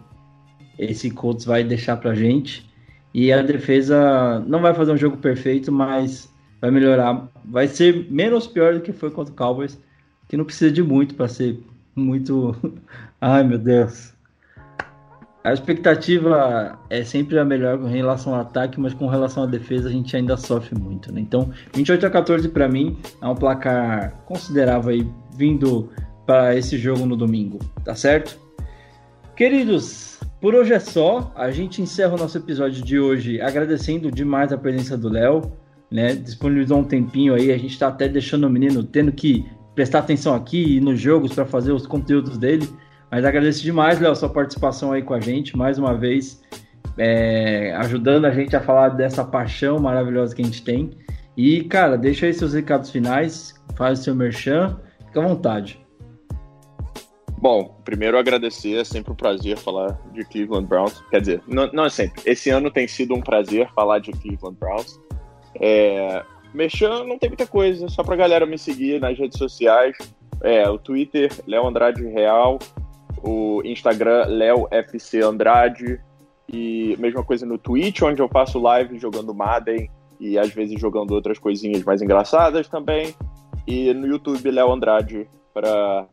esse Colts vai deixar pra gente. E a defesa não vai fazer um jogo perfeito, mas vai melhorar. Vai ser menos pior do que foi contra o Cowboys, que não precisa de muito para ser muito. (laughs) Ai meu Deus. A expectativa é sempre a melhor com relação ao ataque, mas com relação à defesa a gente ainda sofre muito, né? Então, 28 a 14 para mim é um placar considerável aí vindo para esse jogo no domingo, tá certo? Queridos, por hoje é só. A gente encerra o nosso episódio de hoje agradecendo demais a presença do Léo, né? Disponibilizou um tempinho aí, a gente tá até deixando o menino tendo que prestar atenção aqui nos jogos para fazer os conteúdos dele. Mas agradeço demais, Léo, sua participação aí com a gente, mais uma vez, é, ajudando a gente a falar dessa paixão maravilhosa que a gente tem. E, cara, deixa aí seus recados finais, faz o seu merchan, fica à vontade. Bom, primeiro agradecer, é sempre um prazer falar de Cleveland Browns. Quer dizer, não, não é sempre. Esse ano tem sido um prazer falar de Cleveland Browns. É, Mexendo não tem muita coisa, só pra galera me seguir nas redes sociais. É, o Twitter, Léo Andrade Real, o Instagram, Léo FC Andrade, e mesma coisa no Twitch, onde eu faço live jogando Madden e às vezes jogando outras coisinhas mais engraçadas também. E no YouTube, Léo Andrade, para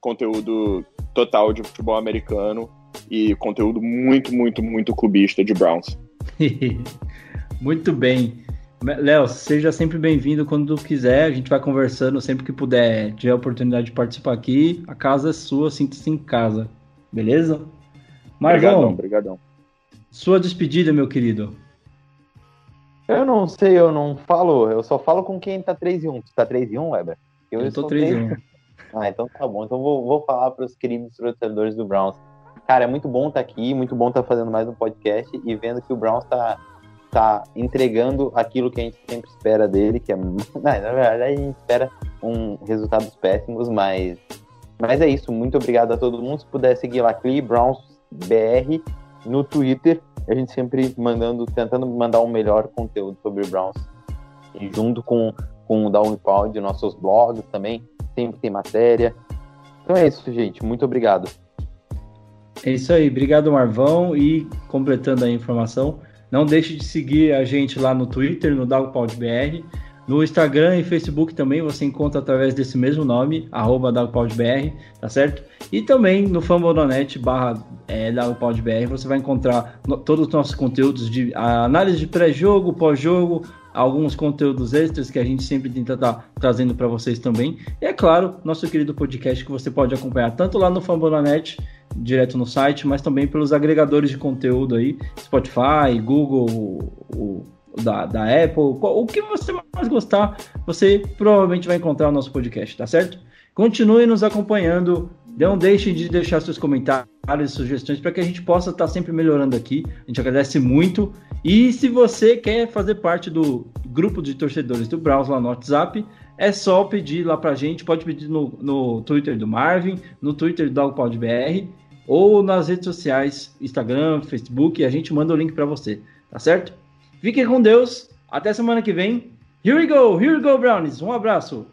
conteúdo total de futebol americano e conteúdo muito, muito, muito clubista de Browns. (laughs) muito bem. Léo, seja sempre bem-vindo quando quiser. A gente vai conversando sempre que puder. Tiver a oportunidade de participar aqui, a casa é sua, sinta-se em casa. Beleza? Margão, obrigadão. Sua despedida, meu querido. Eu não sei, eu não falo. Eu só falo com quem tá 3 e 1. Tu tá 3 e 1, Weber? Eu, eu tô 3 e 1. Ah, então tá bom. Então vou, vou falar para os queridos torcedores do Browns. Cara, é muito bom estar tá aqui, muito bom estar tá fazendo mais um podcast e vendo que o Browns tá, tá entregando aquilo que a gente sempre espera dele, que é. (laughs) Na verdade, a gente espera um resultados péssimos, mas. Mas é isso. Muito obrigado a todo mundo. Se puder seguir lá, Clee Browns BR no Twitter. A gente sempre mandando, tentando mandar um melhor conteúdo sobre Browns. E junto com, com o Downpound, nossos blogs também sempre tem matéria. Então é isso, gente. Muito obrigado. É isso aí. Obrigado, Marvão. E completando a informação, não deixe de seguir a gente lá no Twitter, no DalPodBR. No Instagram e Facebook também você encontra através desse mesmo nome, arroba tá certo? E também no Fambodonet barra é, você vai encontrar no, todos os nossos conteúdos de análise de pré-jogo, pós-jogo, alguns conteúdos extras que a gente sempre tenta estar tá trazendo para vocês também. E é claro, nosso querido podcast que você pode acompanhar tanto lá no Fambonanet, direto no site, mas também pelos agregadores de conteúdo aí, Spotify, Google, o, da, da Apple, o que você mais gostar, você provavelmente vai encontrar o nosso podcast, tá certo? Continue nos acompanhando, não deixem de deixar seus comentários sugestões para que a gente possa estar tá sempre melhorando aqui. A gente agradece muito e se você quer fazer parte do grupo de torcedores do Browns lá no WhatsApp, é só pedir lá pra gente. Pode pedir no, no Twitter do Marvin, no Twitter do DogPodBR ou nas redes sociais, Instagram, Facebook, e a gente manda o link para você, tá certo? Fiquem com Deus, até semana que vem. Here we go, here we go, Brownies. Um abraço.